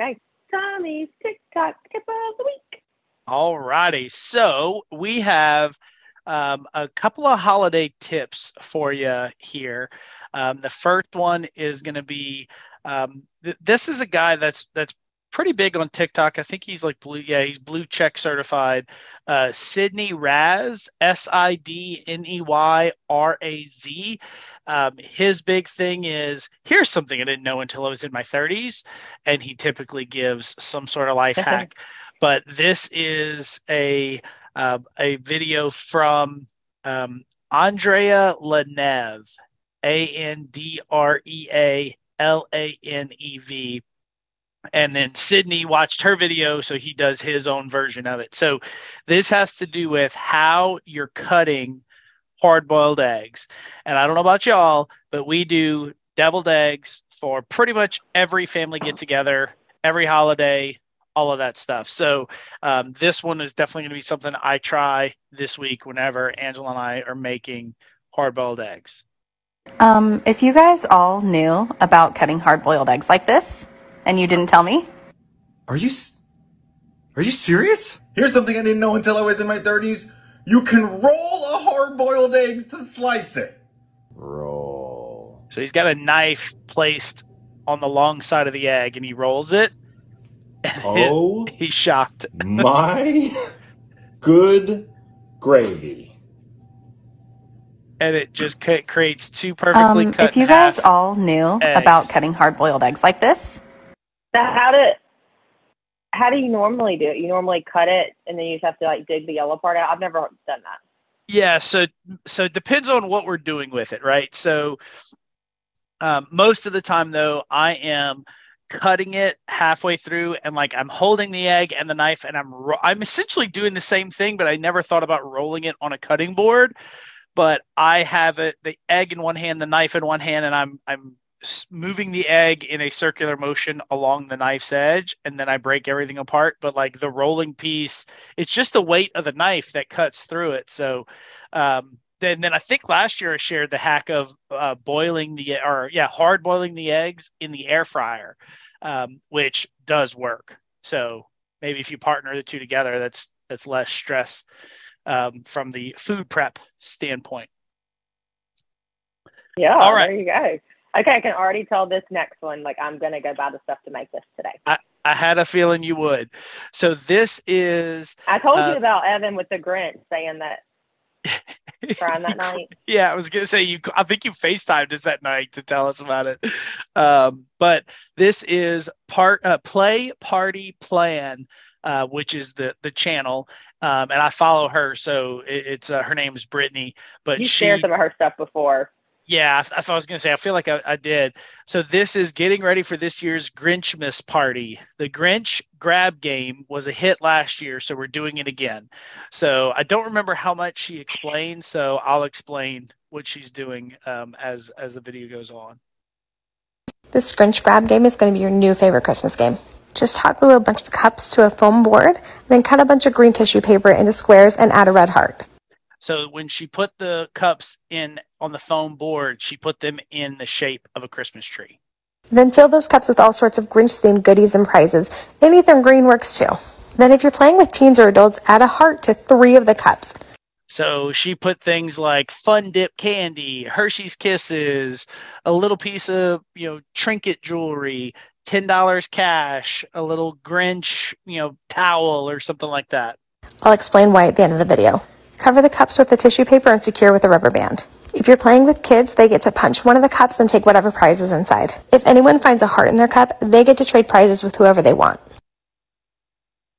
Okay. Tommy's TikTok tip of the week. All righty. So we have um, a couple of holiday tips for you here. Um, the first one is going to be um, th- this is a guy that's that's pretty big on TikTok. I think he's like blue. Yeah, he's blue check certified. Uh, Sidney Raz, S I D N E Y R A Z. Um, his big thing is here's something I didn't know until I was in my 30s, and he typically gives some sort of life hack. But this is a uh, a video from um, Andrea Lanev, A N D R E A L A N E V. And then Sidney watched her video, so he does his own version of it. So this has to do with how you're cutting hard boiled eggs. And I don't know about y'all, but we do deviled eggs for pretty much every family get together, every holiday, all of that stuff. So um, this one is definitely going to be something I try this week whenever Angela and I are making hard boiled eggs. Um, if you guys all knew about cutting hard boiled eggs like this, and you didn't tell me, Are you Are you serious? Here's something I didn't know until I was in my 30s. You can roll a hard-boiled egg to slice it. Roll. So he's got a knife placed on the long side of the egg and he rolls it. Oh He's shocked. my good gravy. And it just ca- creates two perfectly um, cut if you guys all knew eggs. about cutting hard boiled eggs like this, So how do how do you normally do it? You normally cut it and then you just have to like dig the yellow part out. I've never done that. Yeah, so so it depends on what we're doing with it, right? So um, most of the time, though, I am cutting it halfway through, and like I'm holding the egg and the knife, and I'm ro- I'm essentially doing the same thing, but I never thought about rolling it on a cutting board. But I have it the egg in one hand, the knife in one hand, and I'm I'm moving the egg in a circular motion along the knife's edge, and then I break everything apart. But like the rolling piece, it's just the weight of the knife that cuts through it. So um, then, then I think last year I shared the hack of uh, boiling the or yeah, hard boiling the eggs in the air fryer, um, which does work. So maybe if you partner the two together, that's that's less stress um, from the food prep standpoint. Yeah. All right. There you go. Okay, I can already tell this next one. Like I'm gonna go buy the stuff to make this today. I had a feeling you would. So this is I told Uh, you about Evan with the Grinch saying that crying that night. Yeah, I was gonna say you. I think you Facetimed us that night to tell us about it. Um, but this is part uh, play party plan, uh, which is the the channel, um, and I follow her. So it, it's uh, her name is Brittany, but You she shared some of her stuff before. Yeah, I, I, was going to say, I feel like I, I did. So this is getting ready for this year's Grinchmas party. The Grinch grab game was a hit last year, so we're doing it again. So I don't remember how much she explained, so I'll explain what she's doing um, as as the video goes on. This Grinch grab game is going to be your new favorite Christmas game. Just hot glue a bunch of cups to a foam board, then cut a bunch of green tissue paper into squares and add a red heart. So when she put the cups in on the foam board, she put them in the shape of a Christmas tree. Then fill those cups with all sorts of Grinch themed goodies and prizes. Anything green works too. Then if you're playing with teens or adults, add a heart to three of the cups. So she put things like fun dip candy, Hershey's Kisses, a little piece of, you know, trinket jewelry, ten dollars cash, a little Grinch, you know, towel or something like that. I'll explain why at the end of the video. Cover the cups with the tissue paper and secure with a rubber band. If you're playing with kids, they get to punch one of the cups and take whatever prize is inside. If anyone finds a heart in their cup, they get to trade prizes with whoever they want.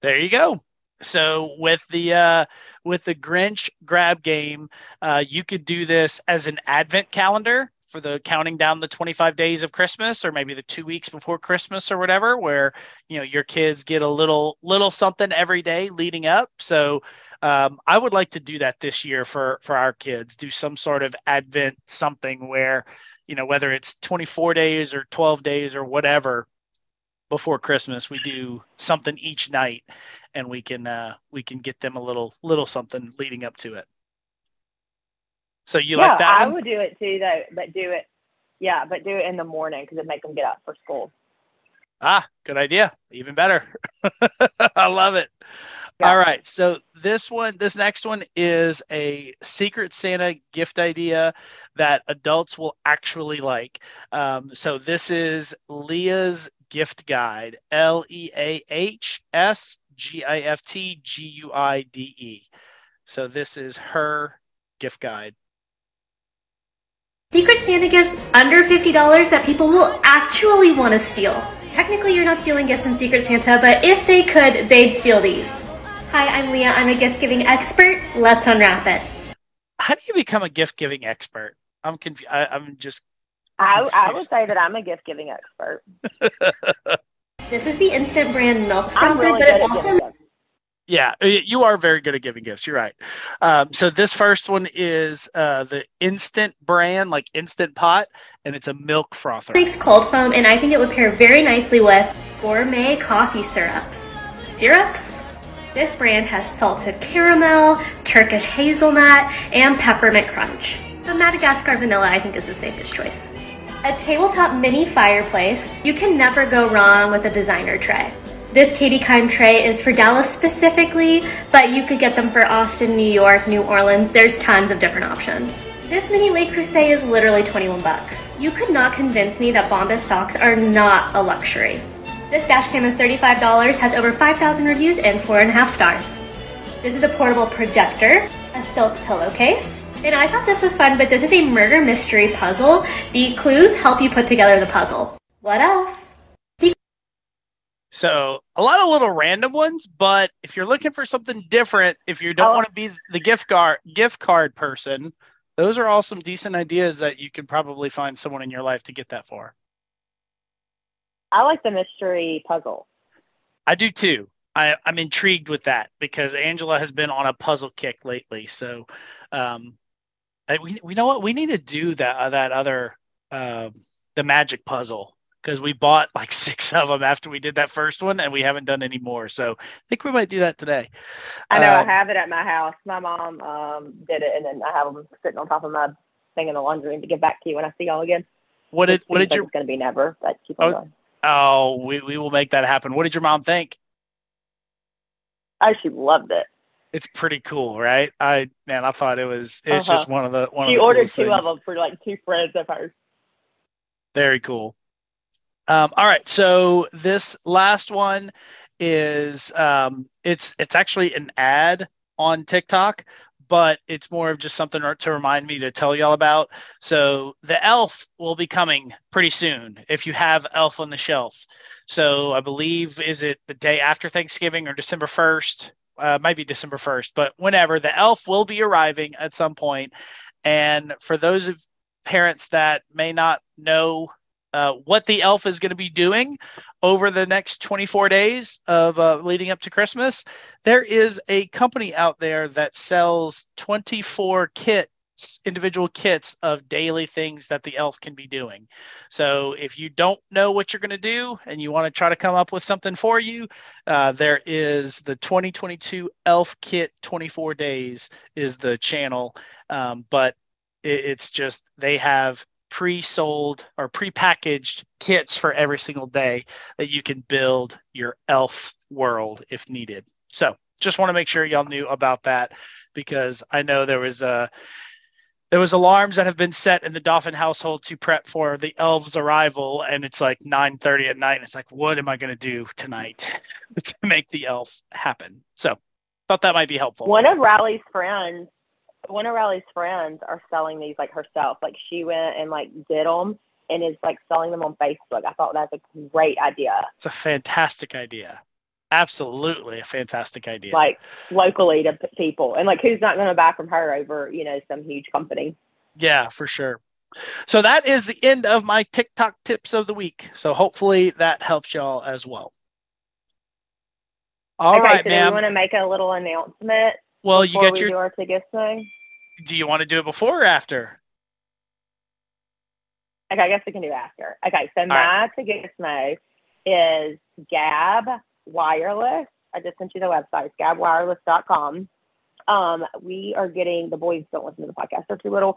There you go. So with the uh, with the Grinch grab game, uh, you could do this as an advent calendar for the counting down the 25 days of Christmas or maybe the 2 weeks before Christmas or whatever where you know your kids get a little little something every day leading up. So um, I would like to do that this year for for our kids. Do some sort of advent something where you know whether it's 24 days or 12 days or whatever before Christmas, we do something each night, and we can uh, we can get them a little little something leading up to it. So you yeah, like that? I one? would do it too, though, but do it, yeah, but do it in the morning because it make them get up for school. Ah, good idea. Even better. I love it. Yeah. All right. So this one, this next one is a Secret Santa gift idea that adults will actually like. Um, so this is Leah's gift guide. L E A H S G I F T G U I D E. So this is her gift guide. Secret Santa gifts under $50 that people will actually want to steal. Technically, you're not stealing gifts in Secret Santa, but if they could, they'd steal these. Hi, I'm Leah. I'm a gift giving expert. Let's unwrap it. How do you become a gift giving expert? I'm confused. I'm just. I, I would say that I'm a gift giving expert. This is the instant brand milk I'm frother, really but good it also. Yeah, you are very good at giving gifts. You're right. Um, so this first one is uh, the instant brand, like instant pot, and it's a milk frother. makes cold foam, and I think it would pair very nicely with gourmet coffee syrups. Syrups? This brand has salted caramel, Turkish hazelnut, and peppermint crunch. The Madagascar vanilla, I think, is the safest choice. A tabletop mini fireplace. You can never go wrong with a designer tray. This Katie Kime tray is for Dallas specifically, but you could get them for Austin, New York, New Orleans. There's tons of different options. This mini Le Creuset is literally 21 bucks. You could not convince me that Bombas socks are not a luxury. This dash cam is $35, has over 5,000 reviews and 4.5 stars. This is a portable projector, a silk pillowcase, and I thought this was fun, but this is a murder mystery puzzle. The clues help you put together the puzzle. What else? So a lot of little random ones, but if you're looking for something different, if you don't Oh. want to be the gift card gift card person, those are all some decent ideas that you can probably find someone in your life to get that for. I like the mystery puzzle. I do too. I, I'm intrigued with that because Angela has been on a puzzle kick lately. So, um, I, we we know what we need to do that uh, that other uh, the magic puzzle because we bought like six of them after we did that first one and we haven't done any more. So I think we might do that today. I know Um, I have it at my house. My mom um, did it, and then I have them sitting on top of my thing in the laundry room to give back to you when I see y'all again. What did what did like your It's going to be never, but keep on Oh, going. Oh we we will make that happen. What did your mom think? Oh, she loved it. It's pretty cool, right? I man, I thought it was it's Uh-huh. just one of the one She of the ordered two things. of them for like two friends of hers. Very cool. Um, all right, so this last one is um, it's it's actually an ad on TikTok, but it's more of just something to remind me to tell y'all about. So the Elf will be coming pretty soon if you have Elf on the shelf. So I believe is it the day after Thanksgiving or December first? Uh, might be December first, but whenever the Elf will be arriving at some point. And for those of parents that may not know uh, what the elf is going to be doing over the next 24 days of uh, leading up to Christmas, there is a company out there that sells 24 kits, individual kits of daily things that the elf can be doing. So if you don't know what you're going to do and you want to try to come up with something for you, uh, there is the 2022 Elf Kit 24 Days is the channel, um, but it, it's just they have pre-sold or pre-packaged kits for every single day that you can build your elf world if needed. So just want to make sure y'all knew about that because I know there was a there was alarms that have been set in the Dolphin household to prep for the elves' arrival, and it's like 9:30 at night. And it's like, what am I going to do tonight to make the elf happen? So, thought that might be helpful. One of Riley's friends, one of Riley's friends are selling these like herself. Like she went and like did them and is like selling them on Facebook. I thought that's a great idea. It's a fantastic idea. Absolutely a fantastic idea. Like locally to people, and like who's not going to buy from her over you know some huge company? Yeah, for sure. So that is the end of my TikTok tips of the week. So hopefully that helps y'all as well. All okay, right, so ma'am. do we want to make a little announcement well, you get your. do our tickets? Do you want to do it before or after? Okay, I guess we can do after. Okay, so right. my Tagismo is Gabb Wireless. I just sent you the website. Gabbwireless.com. Um, we are getting the boys don't listen to the podcast; they're too little.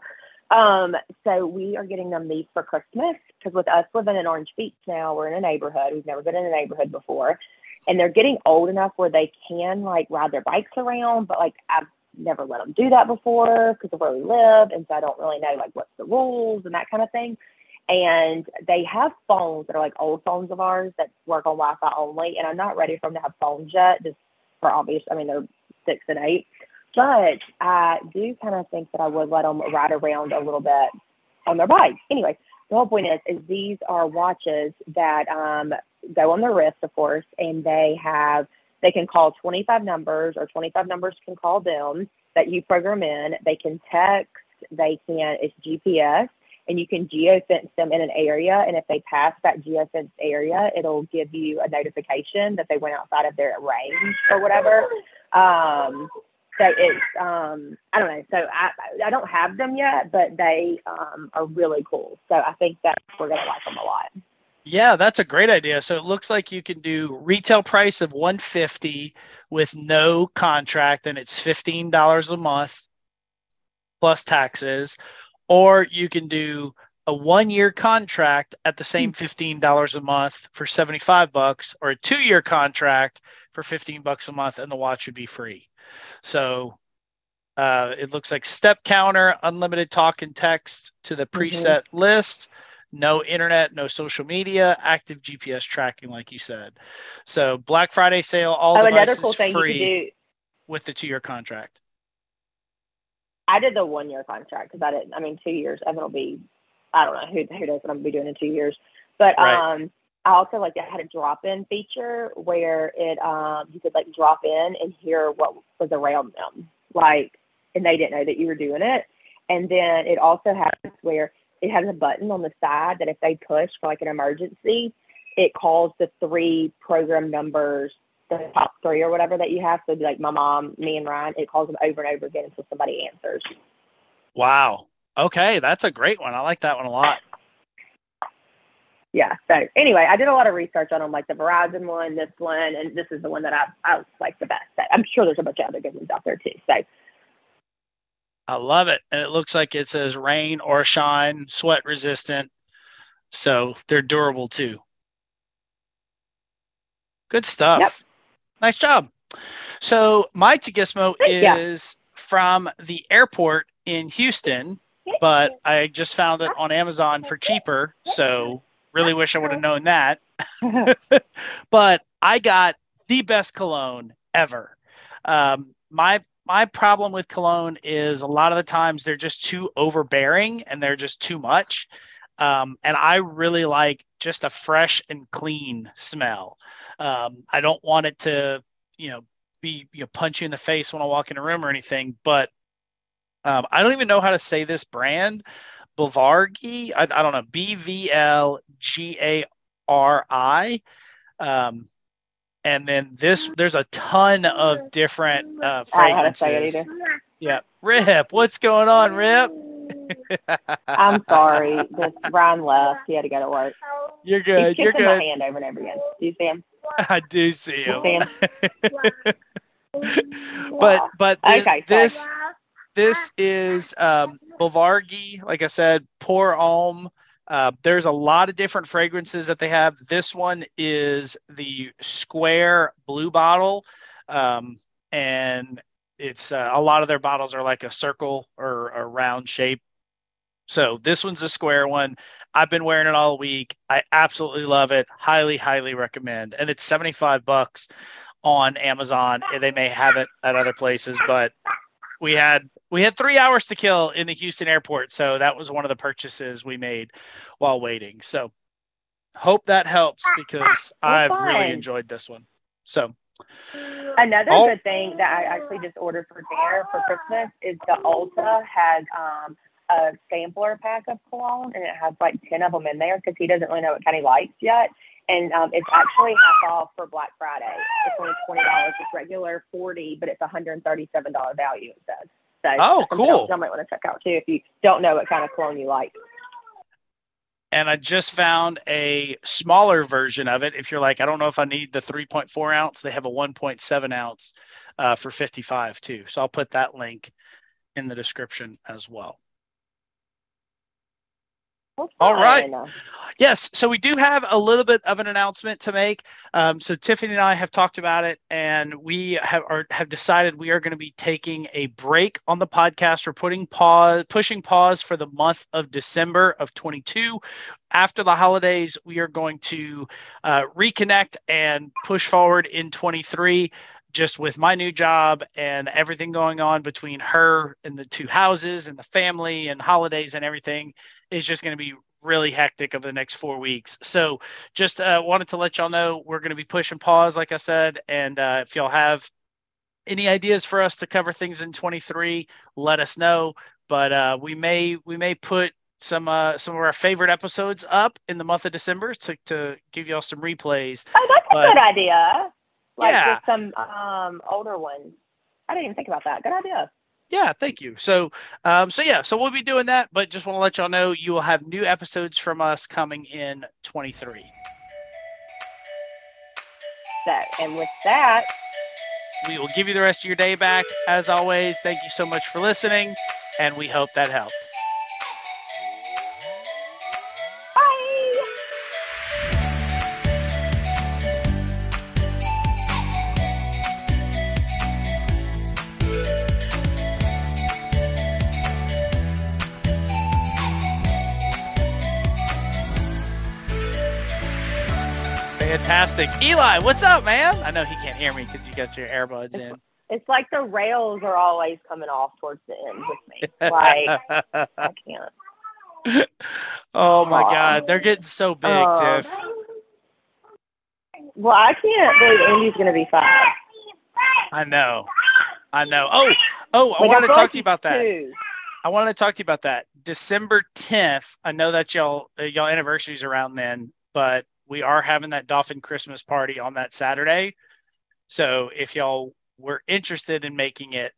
Um, so we are getting them these for Christmas because with us living in Orange Beach now, we're in a neighborhood. We've never been in a neighborhood before, and they're getting old enough where they can like ride their bikes around. But like I've never let them do that before because of where we live, and so I don't really know like what's the rules and that kind of thing and they have phones that are like old phones of ours that work on Wi-Fi only. And I'm not ready for them to have phones yet, just for obvious. I mean, they're six and eight, but I do kind of think that I would let them ride around a little bit on their bikes. Anyway, the whole point is, is these are watches that um, go on their wrist, of course, and they have they can call 25 numbers or 25 numbers can call them that you program in. They can text. They can. It's GPS and you can geofence them in an area. And if they pass that geofence area, it'll give you a notification that they went outside of their range or whatever. Um, so it's um, I don't know. So I I don't have them yet, but they um, are really cool. So I think that we're gonna like them a lot. Yeah, that's a great idea. So it looks like you can do retail price of 150 with no contract and it's $15 a month plus taxes or you can do a one year contract at the same $15 a month for 75 bucks or a two year contract for 15 bucks a month and the watch would be free. So uh, it looks like step counter, unlimited talk and text to the preset mm-hmm. list, no internet, no social media, active GPS tracking, like you said. So Black Friday sale, all oh, devices cool free with the two year contract. I did the one year contract because I didn't. I mean, two years. Evan will be. I don't know who who knows what I'm gonna be doing in two years. But right. um, I also like I had a drop in feature where it um you could like drop in and hear what was around them, like, and they didn't know that you were doing it. And then it also has where it has a button on the side that if they push for like an emergency, it calls the three program numbers the top three or whatever that you have. So be like my mom, me and Ryan, it calls them over and over again until somebody answers. Wow. Okay, that's a great one. I like that one a lot. Yeah. So anyway, I did a lot of research on them, like the Verizon one, this one, and this is the one that I I like the best. I'm sure there's a bunch of other good ones out there too. So I love it, and it looks like it says rain or shine, sweat resistant, so they're durable too. Good stuff. Yep. Nice job. So my Tagismo Thank is from the airport in Houston, but I just found it on Amazon for cheaper. So really wish I would have known that. but I got the best cologne ever. Um, my my problem with cologne is a lot of the times they're just too overbearing and they're just too much. Um, and I really like just a fresh and clean smell. Um, I don't want it to, you know, be you know, punch you in the face when I walk in a room or anything. But um, I don't even know how to say this brand, Bvlgari. I, I don't know, B V L G A R I. Um, and then this, there's a ton of different uh, fragrances. Yeah, Rip, what's going on, Rip? I'm sorry. Just Ryan left. He had to go to work. You're good. He's You're good. my hand over and over again. Do you see him? I do see him. see him? but but thi- Okay, this this is um, Bvlgari, like I said, Pour Homme. Uh, there's a lot of different fragrances that they have. This one is the square blue bottle, um, and it's uh, a lot of their bottles are like a circle or a round shape. So this one's a square one. I've been wearing it all week. I absolutely love it. Highly, highly recommend. And it's 75 bucks on Amazon. They may have it at other places, but we had we had three hours to kill in the Houston airport, so that was one of the purchases we made while waiting. So hope that helps because I've really enjoyed this one. So Another Oh. good thing that I actually just ordered for dinner for Christmas is the Ulta has um, a sampler pack of cologne, and it has like ten of them in there because he doesn't really know what kind he likes yet. And um, it's actually half off for Black Friday. It's only twenty dollars. It's regular forty, but it's one hundred and thirty-seven dollar value. It says. So Oh, else cool. Y'all might want to check out too if you don't know what kind of cologne you like. and I just found a smaller version of it. If you're like, I don't know if I need the 3.4 ounce, they have a 1.7 ounce uh, for 55 too. So I'll put that link in the description as well. All right. Yes, so we do have a little bit of an announcement to make. Um, so Tiffany and I have talked about it, and we have are, have decided we are going to be taking a break on the podcast. We're putting pause, pushing pause for the month of December of 22. After the holidays, we are going to uh, reconnect and push forward in 23 just with my new job and everything going on between her and the two houses and the family and holidays and everything is just going to be really hectic over the next four weeks. So just uh, wanted to let y'all know we're going to be pushing pause, like I said. And uh, if y'all have any ideas for us to cover things in 23, let us know. But uh, we may we may put some uh, some of our favorite episodes up in the month of December to, to give y'all some replays. Oh, that's a good idea. Like Yeah. just some um older ones. I didn't even think about that. Good idea. Yeah, thank you. So, um, so yeah, so we'll be doing that, but just want to let y'all know you will have new episodes from us coming in 23. That and with that, We will give you the rest of your day back. As always, thank you so much for listening, and we hope that helped. Fantastic. Eli, what's up, man? I know he can't hear me because you got your earbuds in. It's like the rails are always coming off towards the end with me. Like I can't. oh my. God, they're getting so big, Um, Tiff. Well, I can't believe Andy's gonna be five. I know. I know. Oh, oh, I Like, wanted to talk to you about that. two. I wanted to talk to you about that. December 10th. I know that y'all uh, y'all anniversaries around then, but we are having that Dolphin Christmas party on that Saturday. So if y'all were interested in making it,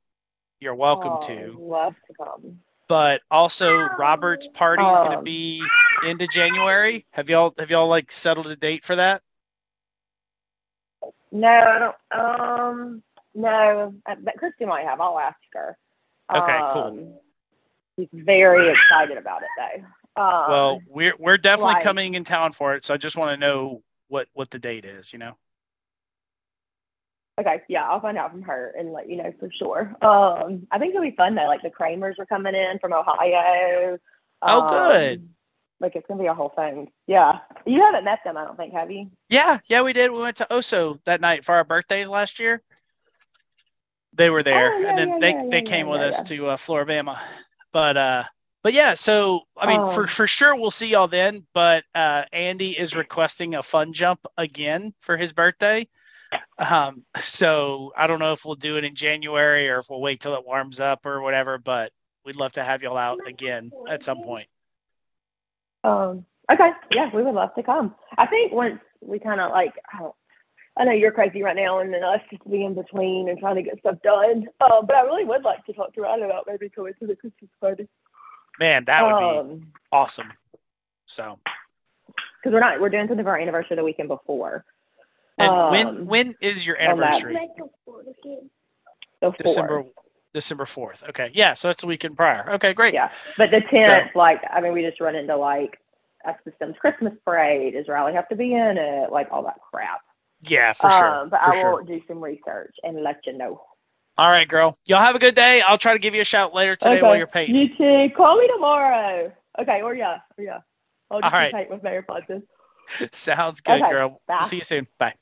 you're welcome Oh, to. Love to come. But also Robert's party is going to Um, be into January. Have y'all have y'all like settled a date for that? No, I don't. Um, no, uh, but Christy might have. I'll ask her. Okay, cool. Um, She's very excited about it, though. Um, well, we're we're definitely like- coming in town for it, so I just want to know what what the date is, you know. okay, yeah, I'll find out from her and let you know for sure. Um, I think it'll be fun though. Like the Kramers are coming in from Ohio. Oh, Um, good. Like it's gonna be a whole thing. Yeah, you haven't met them, I don't think, have you? Yeah, yeah, we did. We went to Oso that night for our birthdays last year. They were there, Oh, yeah, and then yeah, they yeah, they came with us to uh, Floribama. But uh, but yeah, so I mean, for Oh. for sure we'll see y'all then. But uh, Andy is requesting a fun jump again for his birthday. Um, so I don't know if we'll do it in January or if we'll wait till it warms up or whatever. But we'd love to have y'all out again at some point. Um, okay, yeah, we would love to come. I think once we kind of like, I, don't, I know you're crazy right now, and then us just be in between and trying to get stuff done. Um, but I really would like to talk to Ryan about maybe coming to the Christmas party. Man, that would be Um, awesome. So. because we're not, we're doing something for our anniversary the weekend before. And Um, when when is your anniversary? The December fourth. December fourth. Okay, yeah, so that's the weekend prior. Okay, great. Yeah, but the tenth, like, I mean, we just run into like a system's Christmas parade. Does Riley have to be in it? Like all that crap. Yeah, for sure. Um, but for I sure. will do some research and let you know. All right, girl. Y'all have a good day. I'll try to give you a shout later today while you're painting. You too. Call me tomorrow. Okay, or yeah, or yeah. I'll just All right. paint with Mayor Podson. Sounds good, Okay, girl. See you soon. Bye.